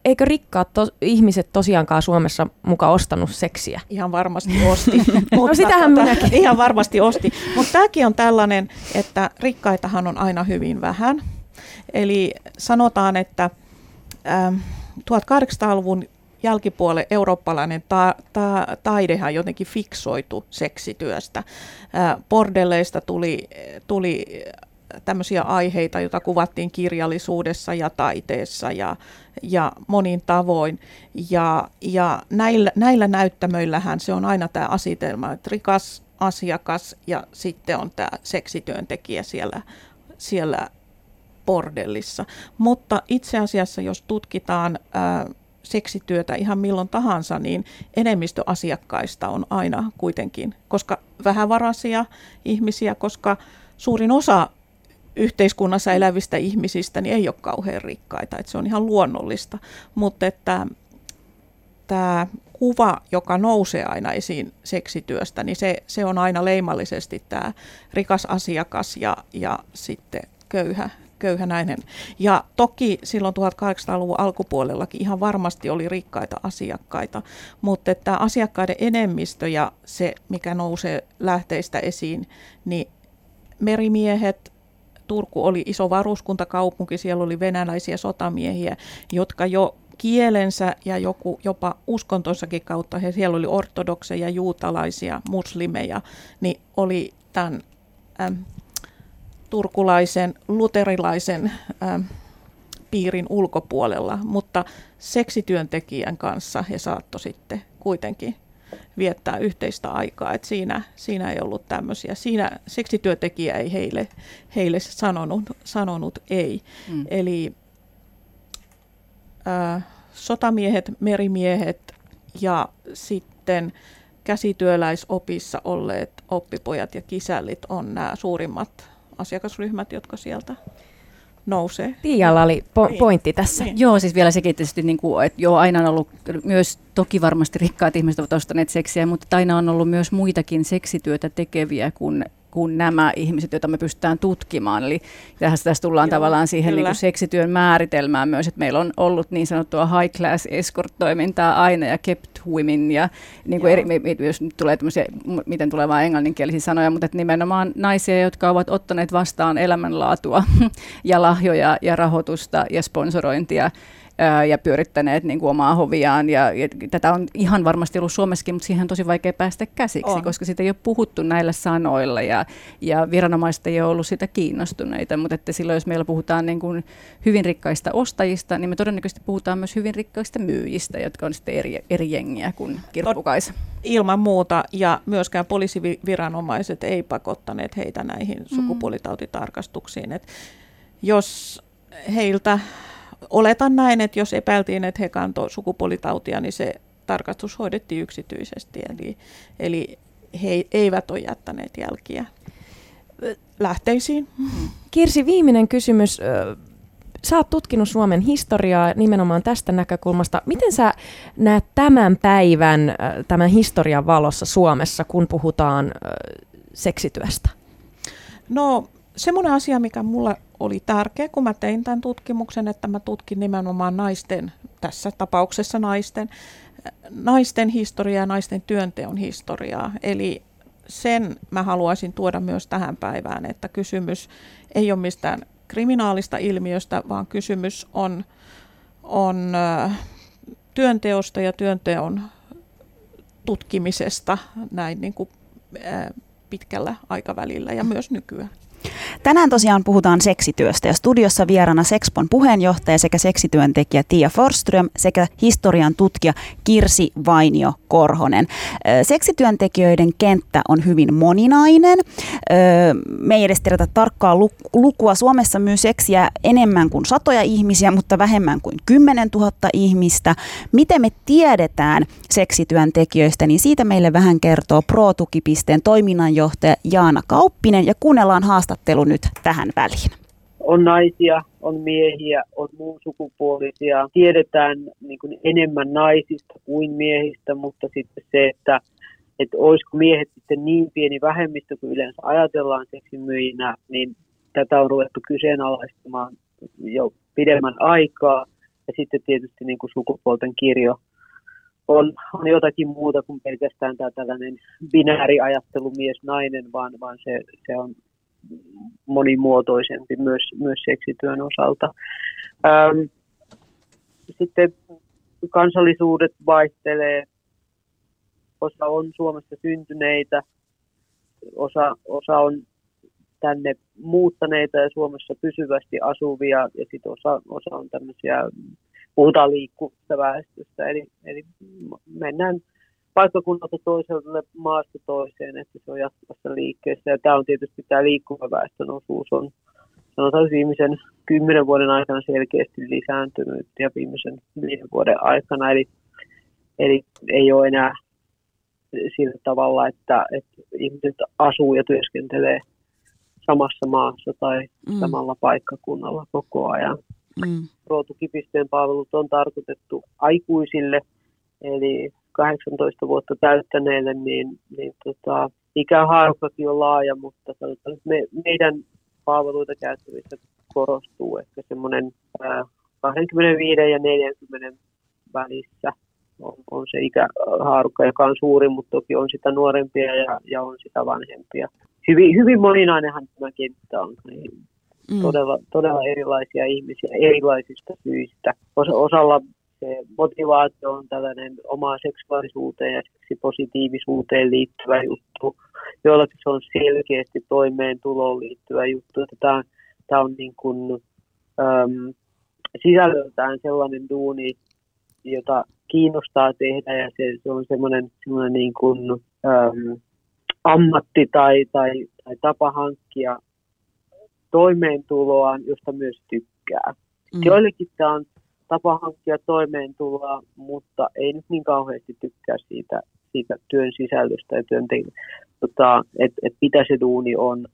eikö rikkaat to, ihmiset tosiaankaan Suomessa muka ostanut seksiä? Ihan varmasti osti. Mutta, no sitähän tota, minäkin. Ihan varmasti osti. Mutta tämäkin on tällainen, että rikkaitahan on aina hyvin vähän. Eli sanotaan, että ähm, 1800-luvun jälkipuolen eurooppalainen ta- ta- taidehan jotenkin fiksoitu seksityöstä. Bordelleista tuli, tuli tämmöisiä aiheita, joita kuvattiin kirjallisuudessa ja taiteessa ja, ja monin tavoin. Ja, ja näillä, näillä näyttämöillähän se on aina tämä asetelma, että rikas asiakas ja sitten on tämä seksityöntekijä siellä, siellä bordellissa. Mutta itse asiassa, jos tutkitaan ää, seksityötä ihan milloin tahansa, niin enemmistö asiakkaista on aina kuitenkin, koska vähävaraisia ihmisiä, koska suurin osa yhteiskunnassa elävistä ihmisistä niin ei ole kauhean rikkaita, että se on ihan luonnollista, mutta että tämä kuva, joka nousee aina esiin seksityöstä, niin se, se on aina leimallisesti tämä rikas asiakas ja, ja sitten köyhä, köyhä nainen. Ja toki silloin 1800-luvun alkupuolellakin ihan varmasti oli rikkaita asiakkaita, mutta että asiakkaiden enemmistö ja se, mikä nousee lähteistä esiin, niin merimiehet, Turku oli iso varuskuntakaupunki, siellä oli venäläisiä sotamiehiä, jotka jo kielensä ja joku, jopa uskontonsakin kautta, he siellä oli ortodokseja, juutalaisia, muslimeja, niin oli tämän äm, turkulaisen, luterilaisen äm, piirin ulkopuolella, mutta seksityöntekijän kanssa he saatto sitten kuitenkin viettää yhteistä aikaa. Et siinä, siinä ei ollut tämmöisiä. Siinä seksityötekijä ei heille, heille sanonut, sanonut ei. Mm. Eli äh, sotamiehet, merimiehet ja sitten käsityöläisopissa olleet oppipojat ja kisällit on nämä suurimmat asiakasryhmät, jotka sieltä nousee. Tiialla oli po- niin. pointti tässä. Niin. Joo, siis vielä sekin tietysti, niin kuin, että joo, aina on ollut myös, toki varmasti rikkaat ihmiset ovat ostaneet seksiä, mutta aina on ollut myös muitakin seksityötä tekeviä kuin kuin nämä ihmiset, joita me pystytään tutkimaan. Eli tässä, tässä tullaan Joo, tavallaan siihen niin kuin seksityön määritelmään myös, että meillä on ollut niin sanottua high class escort-toimintaa aina ja kept women ja niin kuin eri, jos nyt tulee tämmöisiä, miten tulee vain englanninkielisiä sanoja, mutta että nimenomaan naisia, jotka ovat ottaneet vastaan elämänlaatua ja lahjoja ja rahoitusta ja sponsorointia ja pyörittäneet niin kuin omaa hoviaan. Ja, ja tätä on ihan varmasti ollut Suomessakin, mutta siihen on tosi vaikea päästä käsiksi, on. koska siitä ei ole puhuttu näillä sanoilla ja, ja viranomaiset ei ole ollut sitä kiinnostuneita. Mutta että silloin, jos meillä puhutaan niin kuin hyvin rikkaista ostajista, niin me todennäköisesti puhutaan myös hyvin rikkaista myyjistä, jotka on sitten eri, eri jengiä kuin kirppukaisa. Ilman muuta, ja myöskään poliisiviranomaiset ei pakottaneet heitä näihin mm. sukupuolitautitarkastuksiin. Et jos heiltä oletan näin, että jos epäiltiin, että he kantoivat sukupuolitautia, niin se tarkastus hoidettiin yksityisesti. Eli, eli he eivät ole jättäneet jälkiä lähteisiin. Kirsi, viimeinen kysymys. Sä oot tutkinut Suomen historiaa nimenomaan tästä näkökulmasta. Miten sä näet tämän päivän, tämän historian valossa Suomessa, kun puhutaan seksityöstä? No semmoinen asia, mikä mulla oli tärkeä, kun mä tein tämän tutkimuksen, että mä tutkin nimenomaan naisten, tässä tapauksessa naisten, naisten historiaa naisten työnteon historiaa. Eli sen mä haluaisin tuoda myös tähän päivään, että kysymys ei ole mistään kriminaalista ilmiöstä, vaan kysymys on, on työnteosta ja työnteon tutkimisesta näin niin kuin, pitkällä aikavälillä ja myös nykyään. Tänään tosiaan puhutaan seksityöstä ja studiossa vieraana Sexpon puheenjohtaja sekä seksityöntekijä Tia Forström sekä historian tutkija Kirsi Vainio Korhonen. Seksityöntekijöiden kenttä on hyvin moninainen. Me ei edes tiedetä tarkkaa lukua. Suomessa myy seksiä enemmän kuin satoja ihmisiä, mutta vähemmän kuin 10 000 ihmistä. Miten me tiedetään seksityöntekijöistä, niin siitä meille vähän kertoo Pro-tukipisteen toiminnanjohtaja Jaana Kauppinen ja kuunnellaan haastattelu nyt tähän väliin. On naisia, on miehiä, on muun sukupuolisia. Tiedetään niin kuin enemmän naisista kuin miehistä, mutta sitten se, että, että olisiko miehet sitten niin pieni vähemmistö kuin yleensä ajatellaan seksimyyjinä, niin tätä on ruvettu kyseenalaistamaan jo pidemmän aikaa. Ja sitten tietysti niin kuin sukupuolten kirjo on, on jotakin muuta kuin pelkästään tämä tällainen binääriajattelu mies-nainen, vaan, vaan se, se on monimuotoisempi myös, myös seksityön osalta. Ähm, sitten kansallisuudet vaihtelee. Osa on Suomessa syntyneitä, osa, osa on tänne muuttaneita ja Suomessa pysyvästi asuvia ja sitten osa, osa on tämmöisiä, puhutaan liikkuvasta väestöstä, eli, eli mennään paikkakunnalta toiselle maasta toiseen, että se on jatkuvassa liikkeessä. Ja tämä on tietysti tämä liikkuva väestön osuus on sanotaan viimeisen kymmenen vuoden aikana selkeästi lisääntynyt ja viimeisen viiden vuoden aikana. Eli, eli ei ole enää sillä tavalla, että, että ihmiset asuu ja työskentelee samassa maassa tai mm. samalla paikkakunnalla koko ajan. Mm. Ruotukipisteen palvelut on tarkoitettu aikuisille, eli 18 vuotta täyttäneille, niin, niin tota, ikähaarukkakin on laaja, mutta sanotaan, että me, meidän palveluita käyttävissä korostuu ehkä semmoinen 25 ja 40 välissä on, on se ikähaarukka, joka on suuri, mutta toki on sitä nuorempia ja, ja on sitä vanhempia. Hyvin, hyvin moninainenhan tämä kenttä on. Niin mm. todella, todella erilaisia ihmisiä erilaisista syistä. Osa, osalla se motivaatio on tällainen omaan seksuaalisuuteen ja positiivisuuteen liittyvä juttu. Joillakin se on selkeästi toimeentuloon liittyvä juttu. Tämä, tämä on niin kuin, äm, sisällöltään sellainen duuni, jota kiinnostaa tehdä ja se, se on semmoinen, semmoinen niin kuin, äm, ammatti tai, tai, tai tapa hankkia toimeentuloa, josta myös tykkää. Mm. Joillekin tämä on tapa hankkia toimeentuloa, mutta ei nyt niin kauheasti tykkää siitä, siitä työn sisällöstä ja työn tota, että et mitä se duuni on.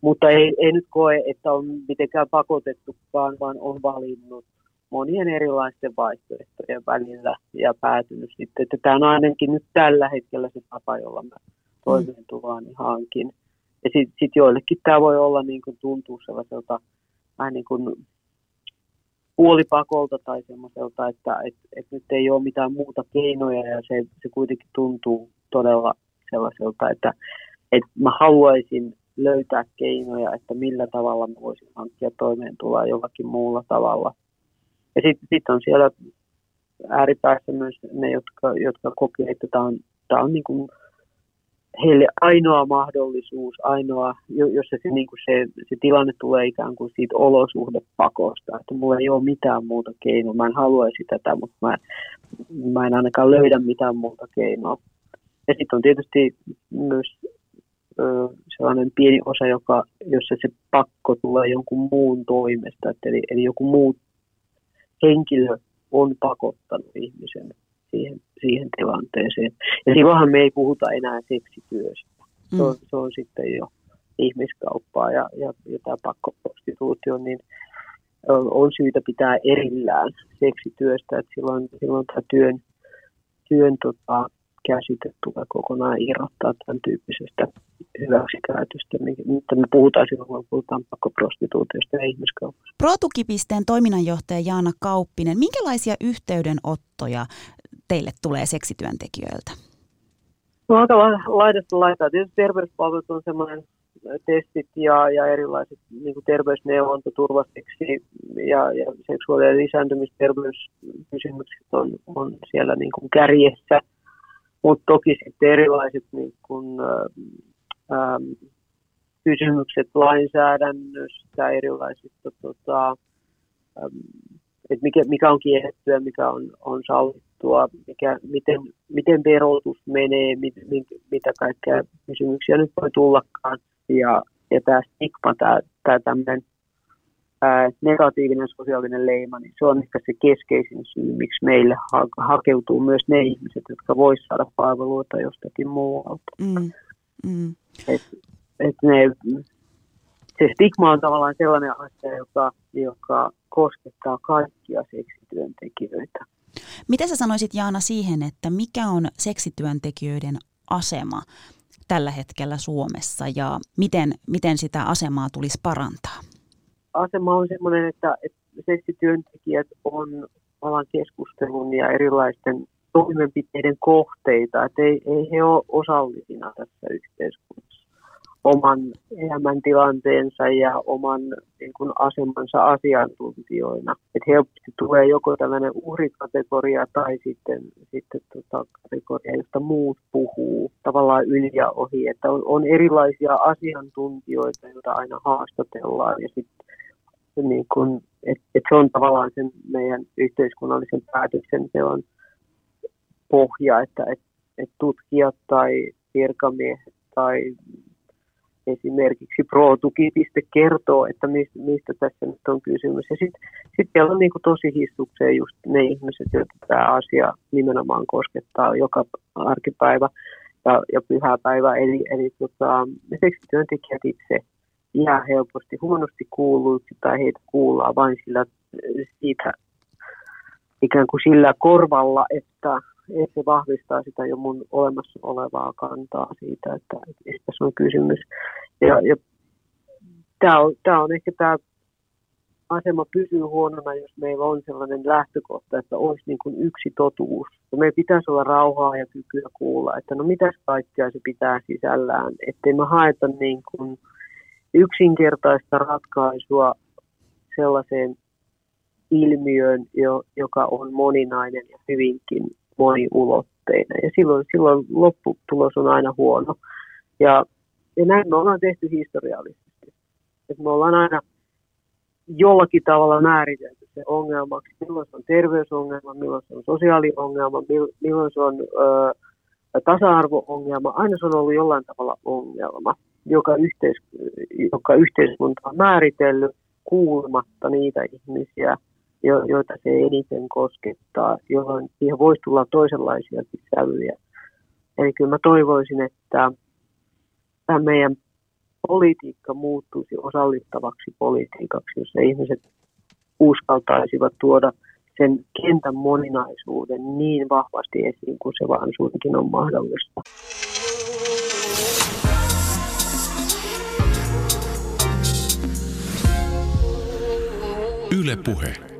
Mutta ei, ei nyt koe, että on mitenkään pakotettukaan, vaan on valinnut monien erilaisten vaihtoehtojen välillä ja päätynyt sitten, että tämä on ainakin nyt tällä hetkellä se tapa, jolla mä toimeentuloani hankin. Ja sitten sit joillekin tämä voi olla niin kuin tuntuu sellaiselta vähän niin kuin puolipakolta tai semmoiselta, että et, et nyt ei ole mitään muuta keinoja ja se, se kuitenkin tuntuu todella sellaiselta, että et mä haluaisin löytää keinoja, että millä tavalla mä voisin hankkia toimeentuloa jollakin muulla tavalla. Ja sitten sit on siellä ääripäässä myös ne, jotka, jotka kokee, että tämä on, tää on niin kuin heille ainoa mahdollisuus, ainoa, jossa se, niin kuin se, se tilanne tulee ikään kuin siitä olosuhdepakosta, että mulla ei ole mitään muuta keinoa. Mä en haluaisi tätä, mutta mä, mä en ainakaan löydä mitään muuta keinoa. Ja sitten on tietysti myös ö, sellainen pieni osa, joka, jossa se pakko tulee jonkun muun toimesta, että eli, eli joku muu henkilö on pakottanut ihmisen siihen, siihen tilanteeseen. Ja silloinhan me ei puhuta enää seksityöstä. Se on, mm. se on sitten jo ihmiskauppaa ja, ja, ja tämä pakkoprostituutio, niin on syytä pitää erillään seksityöstä, että silloin, silloin tämä työn, työn tota, käsite tulee kokonaan irrottaa tämän tyyppisestä hyväksikäytöstä, mutta me puhutaan silloin, kun puhutaan pakkoprostituutiosta ja ihmiskaupasta. Protukipisteen toiminnanjohtaja Jaana Kauppinen, minkälaisia yhteydenottoja teille tulee seksityöntekijöiltä? No aika laidasta laitaa. Tietysti terveyspalvelut on semmoinen testit ja, ja erilaiset niin terveysneuvonta turvaseksi ja, ja seksuaali- ja lisääntymisterveyskysymykset on, on siellä niin kuin kärjessä. Mutta toki sitten erilaiset niin kuin, ähm, kysymykset lainsäädännöstä, erilaisista tota, että mikä, mikä on kiellettyä, mikä on, on sallittua, mikä, miten, miten verotus menee, mit, mit, mitä kaikkea kysymyksiä nyt voi tullakaan. Ja, ja tämä stigma, tämä, tämä tämmöinen ää, negatiivinen sosiaalinen leima, niin se on ehkä se keskeisin syy, miksi meille ha- hakeutuu myös ne ihmiset, jotka voisivat saada palveluita jostakin muualta. Mm. Mm. Et, et ne, se stigma on tavallaan sellainen asia, joka, joka koskettaa kaikkia seksityöntekijöitä. Mitä sä sanoisit Jaana siihen, että mikä on seksityöntekijöiden asema tällä hetkellä Suomessa ja miten, miten sitä asemaa tulisi parantaa? Asema on sellainen, että, että seksityöntekijät on alan keskustelun ja erilaisten toimenpiteiden kohteita, että ei, ei he ole osallisina tässä yhteiskunnassa oman elämäntilanteensa ja oman niin kuin, asemansa asiantuntijoina. Että helposti tulee joko tällainen uhrikategoria tai sitten, sitten tota, kategoria, josta muut puhuu tavallaan yli ja ohi. Että on, on erilaisia asiantuntijoita, joita aina haastatellaan ja sitten niin kuin, et, et se on tavallaan sen meidän yhteiskunnallisen päätöksenteon pohja, että et, et tutkijat tai virkamiehet tai esimerkiksi ProTuki.piste kertoo, että mistä, mistä tässä nyt on kysymys. Ja sitten sit siellä on niin kuin tosi histukseen just ne ihmiset, joita tämä asia nimenomaan koskettaa joka arkipäivä ja, ja pyhäpäivä. Eli, eli tota, seksityöntekijät itse jää helposti huonosti kuulluiksi tai heitä kuullaan vain sillä siitä ikään kuin sillä korvalla, että, että se vahvistaa sitä jo mun olemassa olevaa kantaa siitä, että, että tässä on kysymys. Ja, ja tämä on, tämä on ehkä tämä asema pysyy huonona, jos meillä on sellainen lähtökohta, että olisi niin kuin yksi totuus. Ja meillä pitäisi olla rauhaa ja kykyä kuulla, että no mitäs kaikkea se pitää sisällään, ettei me haeta niin kuin yksinkertaista ratkaisua sellaiseen ilmiöön, jo, joka on moninainen ja hyvinkin moniulotteinen. Ja silloin, silloin lopputulos on aina huono. Ja, ja näin me ollaan tehty historiallisesti. Et me ollaan aina jollakin tavalla määritelty se ongelmaksi, milloin se on terveysongelma, milloin se on sosiaaliongelma, milloin se on ö, tasa-arvo-ongelma. Aina se on ollut jollain tavalla ongelma, joka, yhteis, joka yhteiskunta on määritellyt kuulematta niitä ihmisiä, jo, joita se eniten koskettaa, jolloin siihen voisi tulla toisenlaisia sävyjä. Eli kyllä mä toivoisin, että tämä meidän politiikka muuttuisi osallistavaksi politiikaksi, jossa ihmiset uskaltaisivat tuoda sen kentän moninaisuuden niin vahvasti esiin kuin se vaan suinkin on mahdollista. Yle Puhe.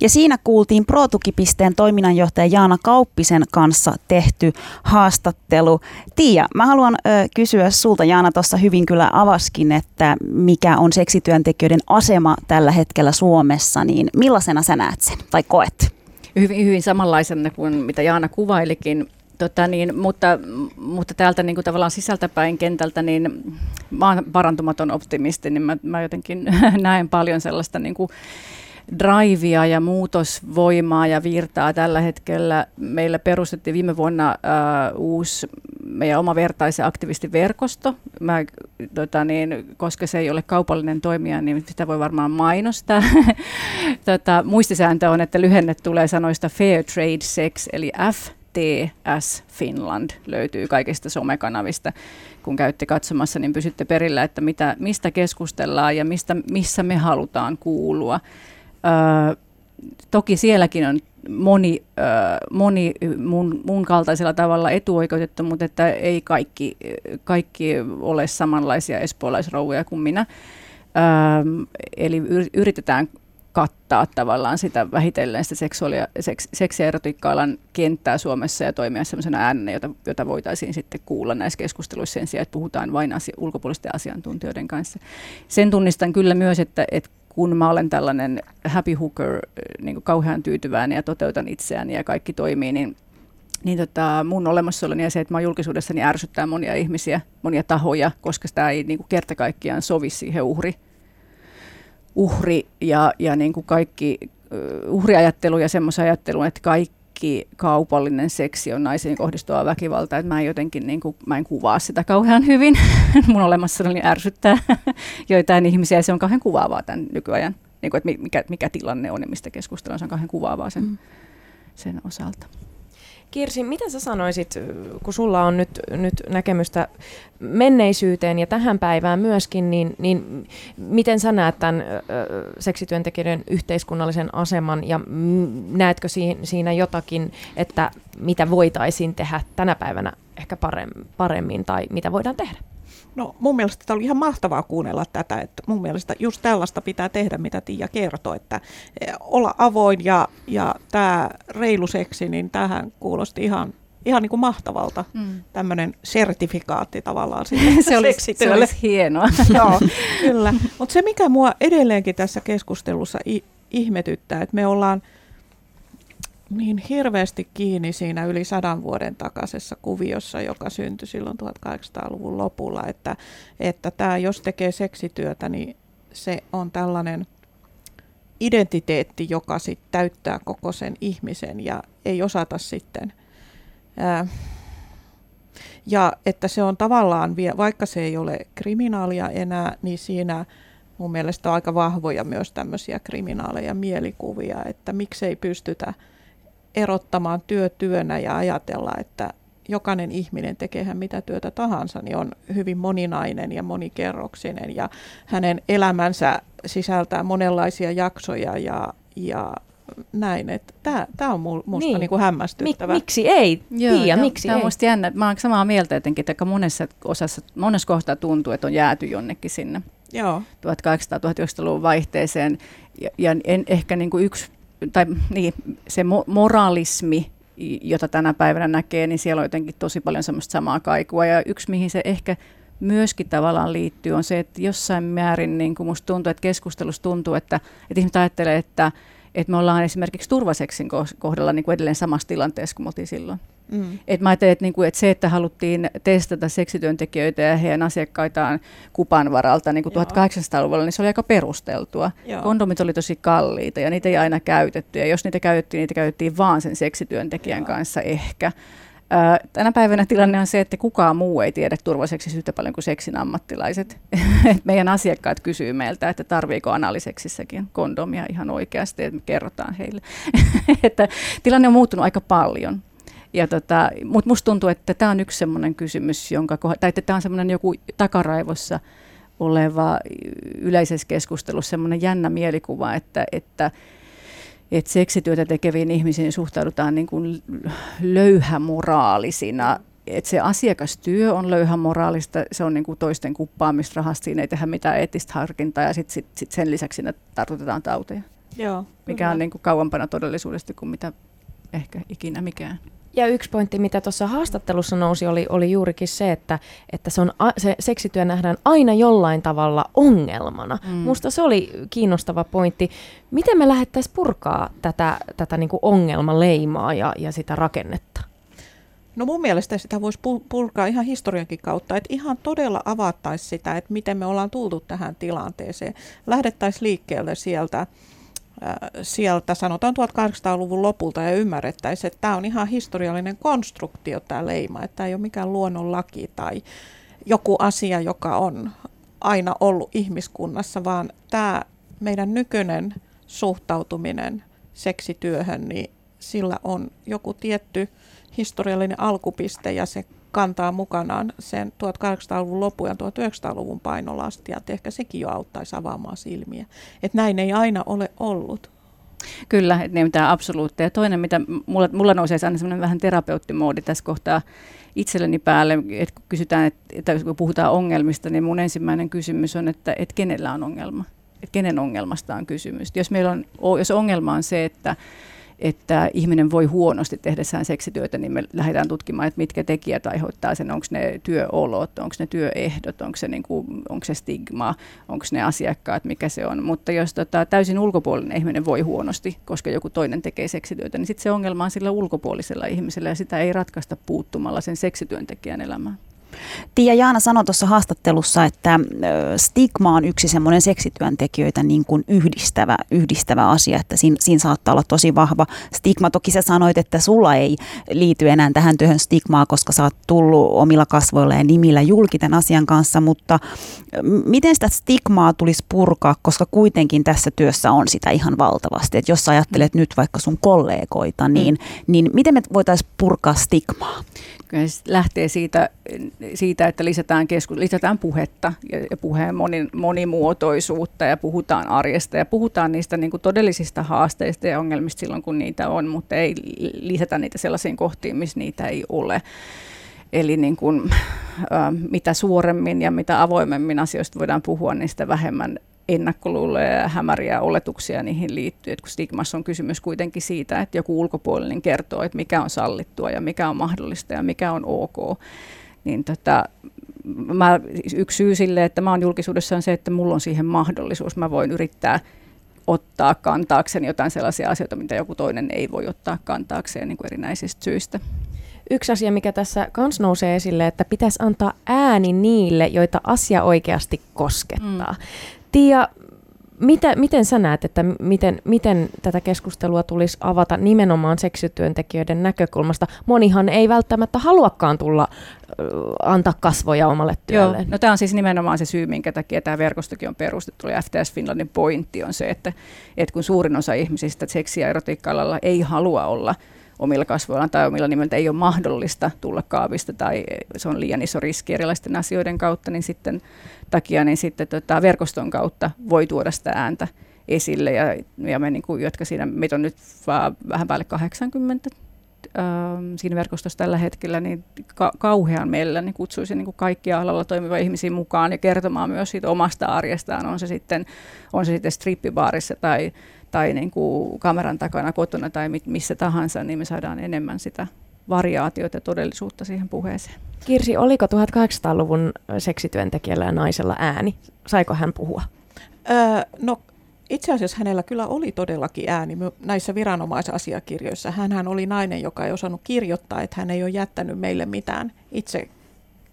Ja siinä kuultiin ProTukipisteen toiminnanjohtaja Jaana Kauppisen kanssa tehty haastattelu. Tiia, mä haluan ö, kysyä sulta, Jaana tuossa hyvin kyllä avaskin, että mikä on seksityöntekijöiden asema tällä hetkellä Suomessa, niin millaisena sä näet sen tai koet? Hyvin, hyvin samanlaisena kuin mitä Jaana kuvailikin. Tota niin, mutta, mutta täältä niin kuin tavallaan sisältäpäin kentältä, niin mä oon parantumaton optimisti, niin mä, mä jotenkin näen paljon sellaista niin kuin drivea ja muutosvoimaa ja virtaa tällä hetkellä. Meillä perustettiin viime vuonna uh, uusi meidän oma vertaisen aktivistiverkosto. Mä, tota niin, koska se ei ole kaupallinen toimija, niin sitä voi varmaan mainostaa. tota, muistisääntö on, että lyhenne tulee sanoista Fair Trade Sex, eli FTS Finland löytyy kaikista somekanavista. Kun käytte katsomassa, niin pysytte perillä, että mitä, mistä keskustellaan ja mistä, missä me halutaan kuulua. Toki sielläkin on moni, ö, moni mun, mun kaltaisella tavalla etuoikeutettu, mutta että ei kaikki, kaikki ole samanlaisia espoolaisrouvoja kuin minä. Ö, eli yritetään kattaa tavallaan sitä vähitellen sitä seksuaali- ja seks, seksi- ja erotiikka-alan kenttää Suomessa ja toimia sellaisena äänenä, jota, jota voitaisiin sitten kuulla näissä keskusteluissa sen sijaan, että puhutaan vain asia, ulkopuolisten asiantuntijoiden kanssa. Sen tunnistan kyllä myös, että, että kun mä olen tällainen happy hooker, niin kuin kauhean tyytyväinen ja toteutan itseäni ja kaikki toimii, niin niin tota, mun olemassaoloni ja se, että mä julkisuudessa niin ärsyttää monia ihmisiä, monia tahoja, koska sitä ei niin kuin kerta kaikkiaan sovi siihen uhri, uhri ja, ja niin kuin kaikki uh, uhriajattelu ja semmoisen ajattelun, että kaikki kaupallinen seksi on naisiin kohdistuvaa väkivaltaa, että mä en jotenkin niin kuin, mä en kuvaa sitä kauhean hyvin. Mun olemassaoloni ärsyttää joitain ihmisiä se on kauhean kuvaavaa tämän nykyajan, niin kuin, että mikä, mikä tilanne on ja mistä keskustellaan, se on kauhean kuvaavaa sen, mm. sen osalta. Kirsi, mitä sä sanoisit, kun sulla on nyt, nyt näkemystä menneisyyteen ja tähän päivään myöskin, niin, niin miten sä näet tämän ö, seksityöntekijöiden yhteiskunnallisen aseman ja näetkö siinä jotakin, että mitä voitaisiin tehdä tänä päivänä ehkä paremmin tai mitä voidaan tehdä? No mun mielestä tämä oli ihan mahtavaa kuunnella tätä, että mun mielestä just tällaista pitää tehdä, mitä Tiia kertoi, että eh, olla avoin ja, ja tämä reilu seksi, niin tähän kuulosti ihan ihan niin kuin mahtavalta mm. tämmöinen sertifikaatti tavallaan sille se, olisi, se olisi hienoa. Joo, kyllä. Mutta se, mikä mua edelleenkin tässä keskustelussa i- ihmetyttää, että me ollaan niin hirveästi kiinni siinä yli sadan vuoden takaisessa kuviossa, joka syntyi silloin 1800-luvun lopulla, että, että tämä, jos tekee seksityötä, niin se on tällainen identiteetti, joka sit täyttää koko sen ihmisen ja ei osata sitten ää, ja että se on tavallaan, vaikka se ei ole kriminaalia enää, niin siinä mun mielestä on aika vahvoja myös tämmöisiä kriminaaleja mielikuvia, että miksei pystytä erottamaan työ työnä ja ajatella, että jokainen ihminen tekehän mitä työtä tahansa, niin on hyvin moninainen ja monikerroksinen ja hänen elämänsä sisältää monenlaisia jaksoja ja, ja näin. Että tämä on minusta niin. niinku hämmästyttävää. Mik, miksi ei? Joo, Tiia, miksi tämä on minusta jännä. Mä olen samaa mieltä jotenkin, että monessa osassa, monessa kohtaa tuntuu, että on jääty jonnekin sinne Joo. 1800-1900-luvun vaihteeseen. Ja, ja en, ehkä niin kuin yksi, tai niin, se mo- moralismi, jota tänä päivänä näkee, niin siellä on jotenkin tosi paljon semmoista samaa kaikua. Ja yksi, mihin se ehkä myöskin tavallaan liittyy, on se, että jossain määrin niin kuin musta tuntuu, että keskustelussa tuntuu, että, että ihmiset ajattelee, että että me ollaan esimerkiksi turvaseksin kohdalla niin kuin edelleen samassa tilanteessa kuin me oltiin silloin. Mm. Et mä ajattelin, että, niin kuin, että se, että haluttiin testata seksityöntekijöitä ja heidän asiakkaitaan kupan varalta niin kuin 1800-luvulla, niin se oli aika perusteltua. Joo. Kondomit oli tosi kalliita ja niitä ei aina käytetty. Ja jos niitä käytettiin, niitä käytettiin vaan sen seksityöntekijän Joo. kanssa ehkä. Tänä päivänä tilanne on se, että kukaan muu ei tiedä turvalliseksi yhtä paljon kuin seksin ammattilaiset. Meidän asiakkaat kysyy meiltä, että tarviiko analiseksissäkin kondomia ihan oikeasti, että me kerrotaan heille. että tilanne on muuttunut aika paljon. Ja tota, Mutta musta tuntuu, että tämä on yksi sellainen kysymys, jonka, tai että tämä on semmoinen joku takaraivossa oleva yleisessä keskustelussa semmoinen jännä mielikuva, että, että että seksityötä tekeviin ihmisiin suhtaudutaan niin kuin löyhämoraalisina. Että se asiakastyö on löyhämoraalista, se on niin kuin toisten kuppaamista rahasta, siinä ei tehdä mitään eettistä harkintaa ja sitten sit, sit sen lisäksi siinä tartutetaan tauteja. Joo, mikä kyllä. on niin kuin kauempana todellisuudesta kuin mitä ehkä ikinä mikään. Ja yksi pointti, mitä tuossa haastattelussa nousi, oli, oli juurikin se, että, että se, on, se seksityö nähdään aina jollain tavalla ongelmana. Mm. Musta se oli kiinnostava pointti. Miten me lähdettäisiin purkaa tätä, tätä niin kuin ongelmaleimaa ja, ja sitä rakennetta? No mun mielestä sitä voisi purkaa ihan historiankin kautta, että ihan todella avattaisi sitä, että miten me ollaan tultu tähän tilanteeseen. Lähdettäisiin liikkeelle sieltä sieltä sanotaan 1800-luvun lopulta ja ymmärrettäisiin, että tämä on ihan historiallinen konstruktio tämä leima, että tämä ei ole mikään luonnonlaki tai joku asia, joka on aina ollut ihmiskunnassa, vaan tämä meidän nykyinen suhtautuminen seksityöhön, niin sillä on joku tietty historiallinen alkupiste ja se kantaa mukanaan sen 1800-luvun lopun ja 1900-luvun painolastia, että ehkä sekin jo auttaisi avaamaan silmiä. Että näin ei aina ole ollut. Kyllä, että ne mitään absoluutteja. Toinen, mitä mulla, mulla nousee aina semmoinen vähän terapeutimoodi tässä kohtaa itselleni päälle, että kun kysytään, että, että kun puhutaan ongelmista, niin mun ensimmäinen kysymys on, että, että kenellä on ongelma? Että kenen ongelmasta on kysymys? Jos, meillä on, jos ongelma on se, että että ihminen voi huonosti tehdessään seksityötä, niin me lähdetään tutkimaan, että mitkä tekijät aiheuttaa sen, onko ne työolot, onko ne työehdot, onko se, niin kuin, onko se stigma, onko ne asiakkaat, mikä se on. Mutta jos tota, täysin ulkopuolinen ihminen voi huonosti, koska joku toinen tekee seksityötä, niin sitten se ongelma on sillä ulkopuolisella ihmisellä ja sitä ei ratkaista puuttumalla sen seksityöntekijän elämään. Tiia Jaana sanoi tuossa haastattelussa, että stigma on yksi semmoinen seksityöntekijöitä niin kuin yhdistävä, yhdistävä asia, että siinä, siinä saattaa olla tosi vahva stigma. Toki sä sanoit, että sulla ei liity enää tähän työhön stigmaa, koska sä oot tullut omilla kasvoilla ja nimillä julki tämän asian kanssa, mutta miten sitä stigmaa tulisi purkaa, koska kuitenkin tässä työssä on sitä ihan valtavasti. Että jos sä ajattelet nyt vaikka sun kollegoita, niin, mm. niin miten me voitaisiin purkaa stigmaa? Kyllä se lähtee siitä, siitä että lisätään, keskus, lisätään puhetta ja, ja puheen moni, monimuotoisuutta ja puhutaan arjesta ja puhutaan niistä niin kuin todellisista haasteista ja ongelmista silloin, kun niitä on, mutta ei lisätä niitä sellaisiin kohtiin, missä niitä ei ole. Eli niin kuin, mitä suoremmin ja mitä avoimemmin asioista voidaan puhua, niin sitä vähemmän ennakkoluuloja ja hämäriä oletuksia niihin liittyy. Et kun stigmassa on kysymys kuitenkin siitä, että joku ulkopuolinen kertoo, että mikä on sallittua ja mikä on mahdollista ja mikä on ok. Niin tota, mä, yksi syy sille, että mä oon julkisuudessa on se, että mulla on siihen mahdollisuus. Mä voin yrittää ottaa kantaakseen jotain sellaisia asioita, mitä joku toinen ei voi ottaa kantaakseen niin kuin erinäisistä syistä. Yksi asia, mikä tässä kans nousee esille, että pitäisi antaa ääni niille, joita asia oikeasti koskettaa. Mm. Tiia, mitä, miten sä näet, että miten, miten tätä keskustelua tulisi avata nimenomaan seksityöntekijöiden näkökulmasta? Monihan ei välttämättä haluakaan tulla antaa kasvoja omalle työlle. Joo, no tämä on siis nimenomaan se syy, minkä takia tämä verkostokin on perustettu. Ja FTS Finlandin pointti on se, että, että kun suurin osa ihmisistä seksi- ja erotiikka ei halua olla omilla kasvoillaan tai omilla nimillä ei ole mahdollista tulla kaavista tai se on liian iso riski erilaisten asioiden kautta, niin sitten takia niin sitten tota, verkoston kautta voi tuoda sitä ääntä esille. Ja, ja me, niin kuin, jotka siinä, meitä on nyt vaan vähän päälle 80 äh, siinä verkostossa tällä hetkellä, niin ka- kauhean meillä niin kutsuisin niin kuin kaikkia alalla toimivia ihmisiä mukaan ja kertomaan myös siitä omasta arjestaan, on se sitten, on se sitten strippibaarissa tai tai niin kuin kameran takana kotona tai missä tahansa, niin me saadaan enemmän sitä variaatioita ja todellisuutta siihen puheeseen. Kirsi, oliko 1800-luvun seksityöntekijällä ja naisella ääni? Saiko hän puhua? Öö, no itse asiassa hänellä kyllä oli todellakin ääni näissä viranomaisasiakirjoissa. Hän oli nainen, joka ei osannut kirjoittaa, että hän ei ole jättänyt meille mitään itse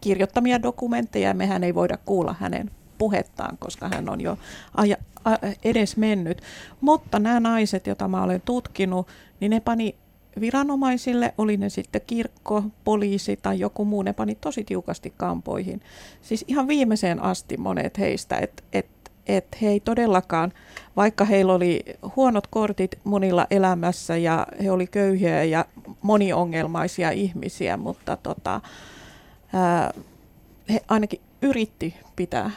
kirjoittamia dokumentteja ja mehän ei voida kuulla hänen puhettaan, koska hän on jo aja, a, edes mennyt. Mutta nämä naiset, joita mä olen tutkinut, niin ne pani viranomaisille, oli ne sitten kirkko, poliisi tai joku muu, ne pani tosi tiukasti kampoihin. Siis ihan viimeiseen asti monet heistä, että et, et he ei todellakaan, vaikka heillä oli huonot kortit monilla elämässä ja he oli köyhiä ja moniongelmaisia ihmisiä, mutta tota, ää, he ainakin yritti pitää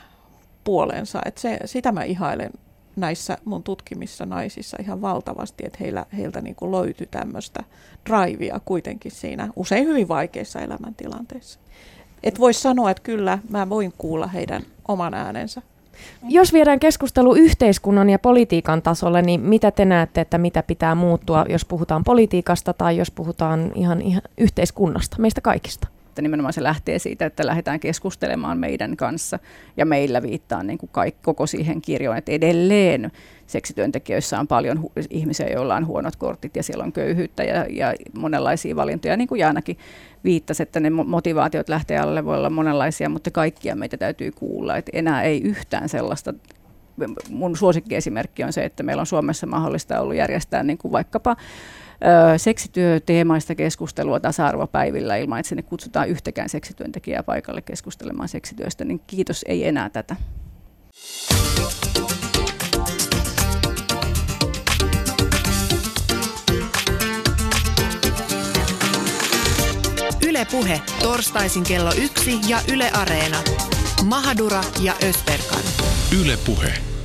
puolensa. Et se, sitä mä ihailen näissä mun tutkimissa naisissa ihan valtavasti, että heillä, heiltä niin kuin löytyi tämmöistä drivea kuitenkin siinä usein hyvin vaikeissa elämäntilanteissa. Et voisi sanoa, että kyllä mä voin kuulla heidän oman äänensä. Jos viedään keskustelu yhteiskunnan ja politiikan tasolle, niin mitä te näette, että mitä pitää muuttua, jos puhutaan politiikasta tai jos puhutaan ihan, ihan yhteiskunnasta, meistä kaikista? Että nimenomaan se lähtee siitä, että lähdetään keskustelemaan meidän kanssa ja meillä viittaa niin kuin kaikki, koko siihen kirjoon, että edelleen seksityöntekijöissä on paljon hu- ihmisiä, joilla on huonot kortit ja siellä on köyhyyttä ja, ja monenlaisia valintoja, niin kuin Jaanakin viittasi, että ne motivaatiot lähtee alle voi olla monenlaisia, mutta kaikkia meitä täytyy kuulla, että enää ei yhtään sellaista mun suosikkiesimerkki on se, että meillä on Suomessa mahdollista ollut järjestää niin kuin vaikkapa seksityöteemaista keskustelua tasa-arvopäivillä ilman, että sinne kutsutaan yhtäkään seksityöntekijää paikalle keskustelemaan seksityöstä, niin kiitos, ei enää tätä. Yle Puhe, torstaisin kello yksi ja Yle Areena. Mahadura ja Ösperkan. Yle Puhe.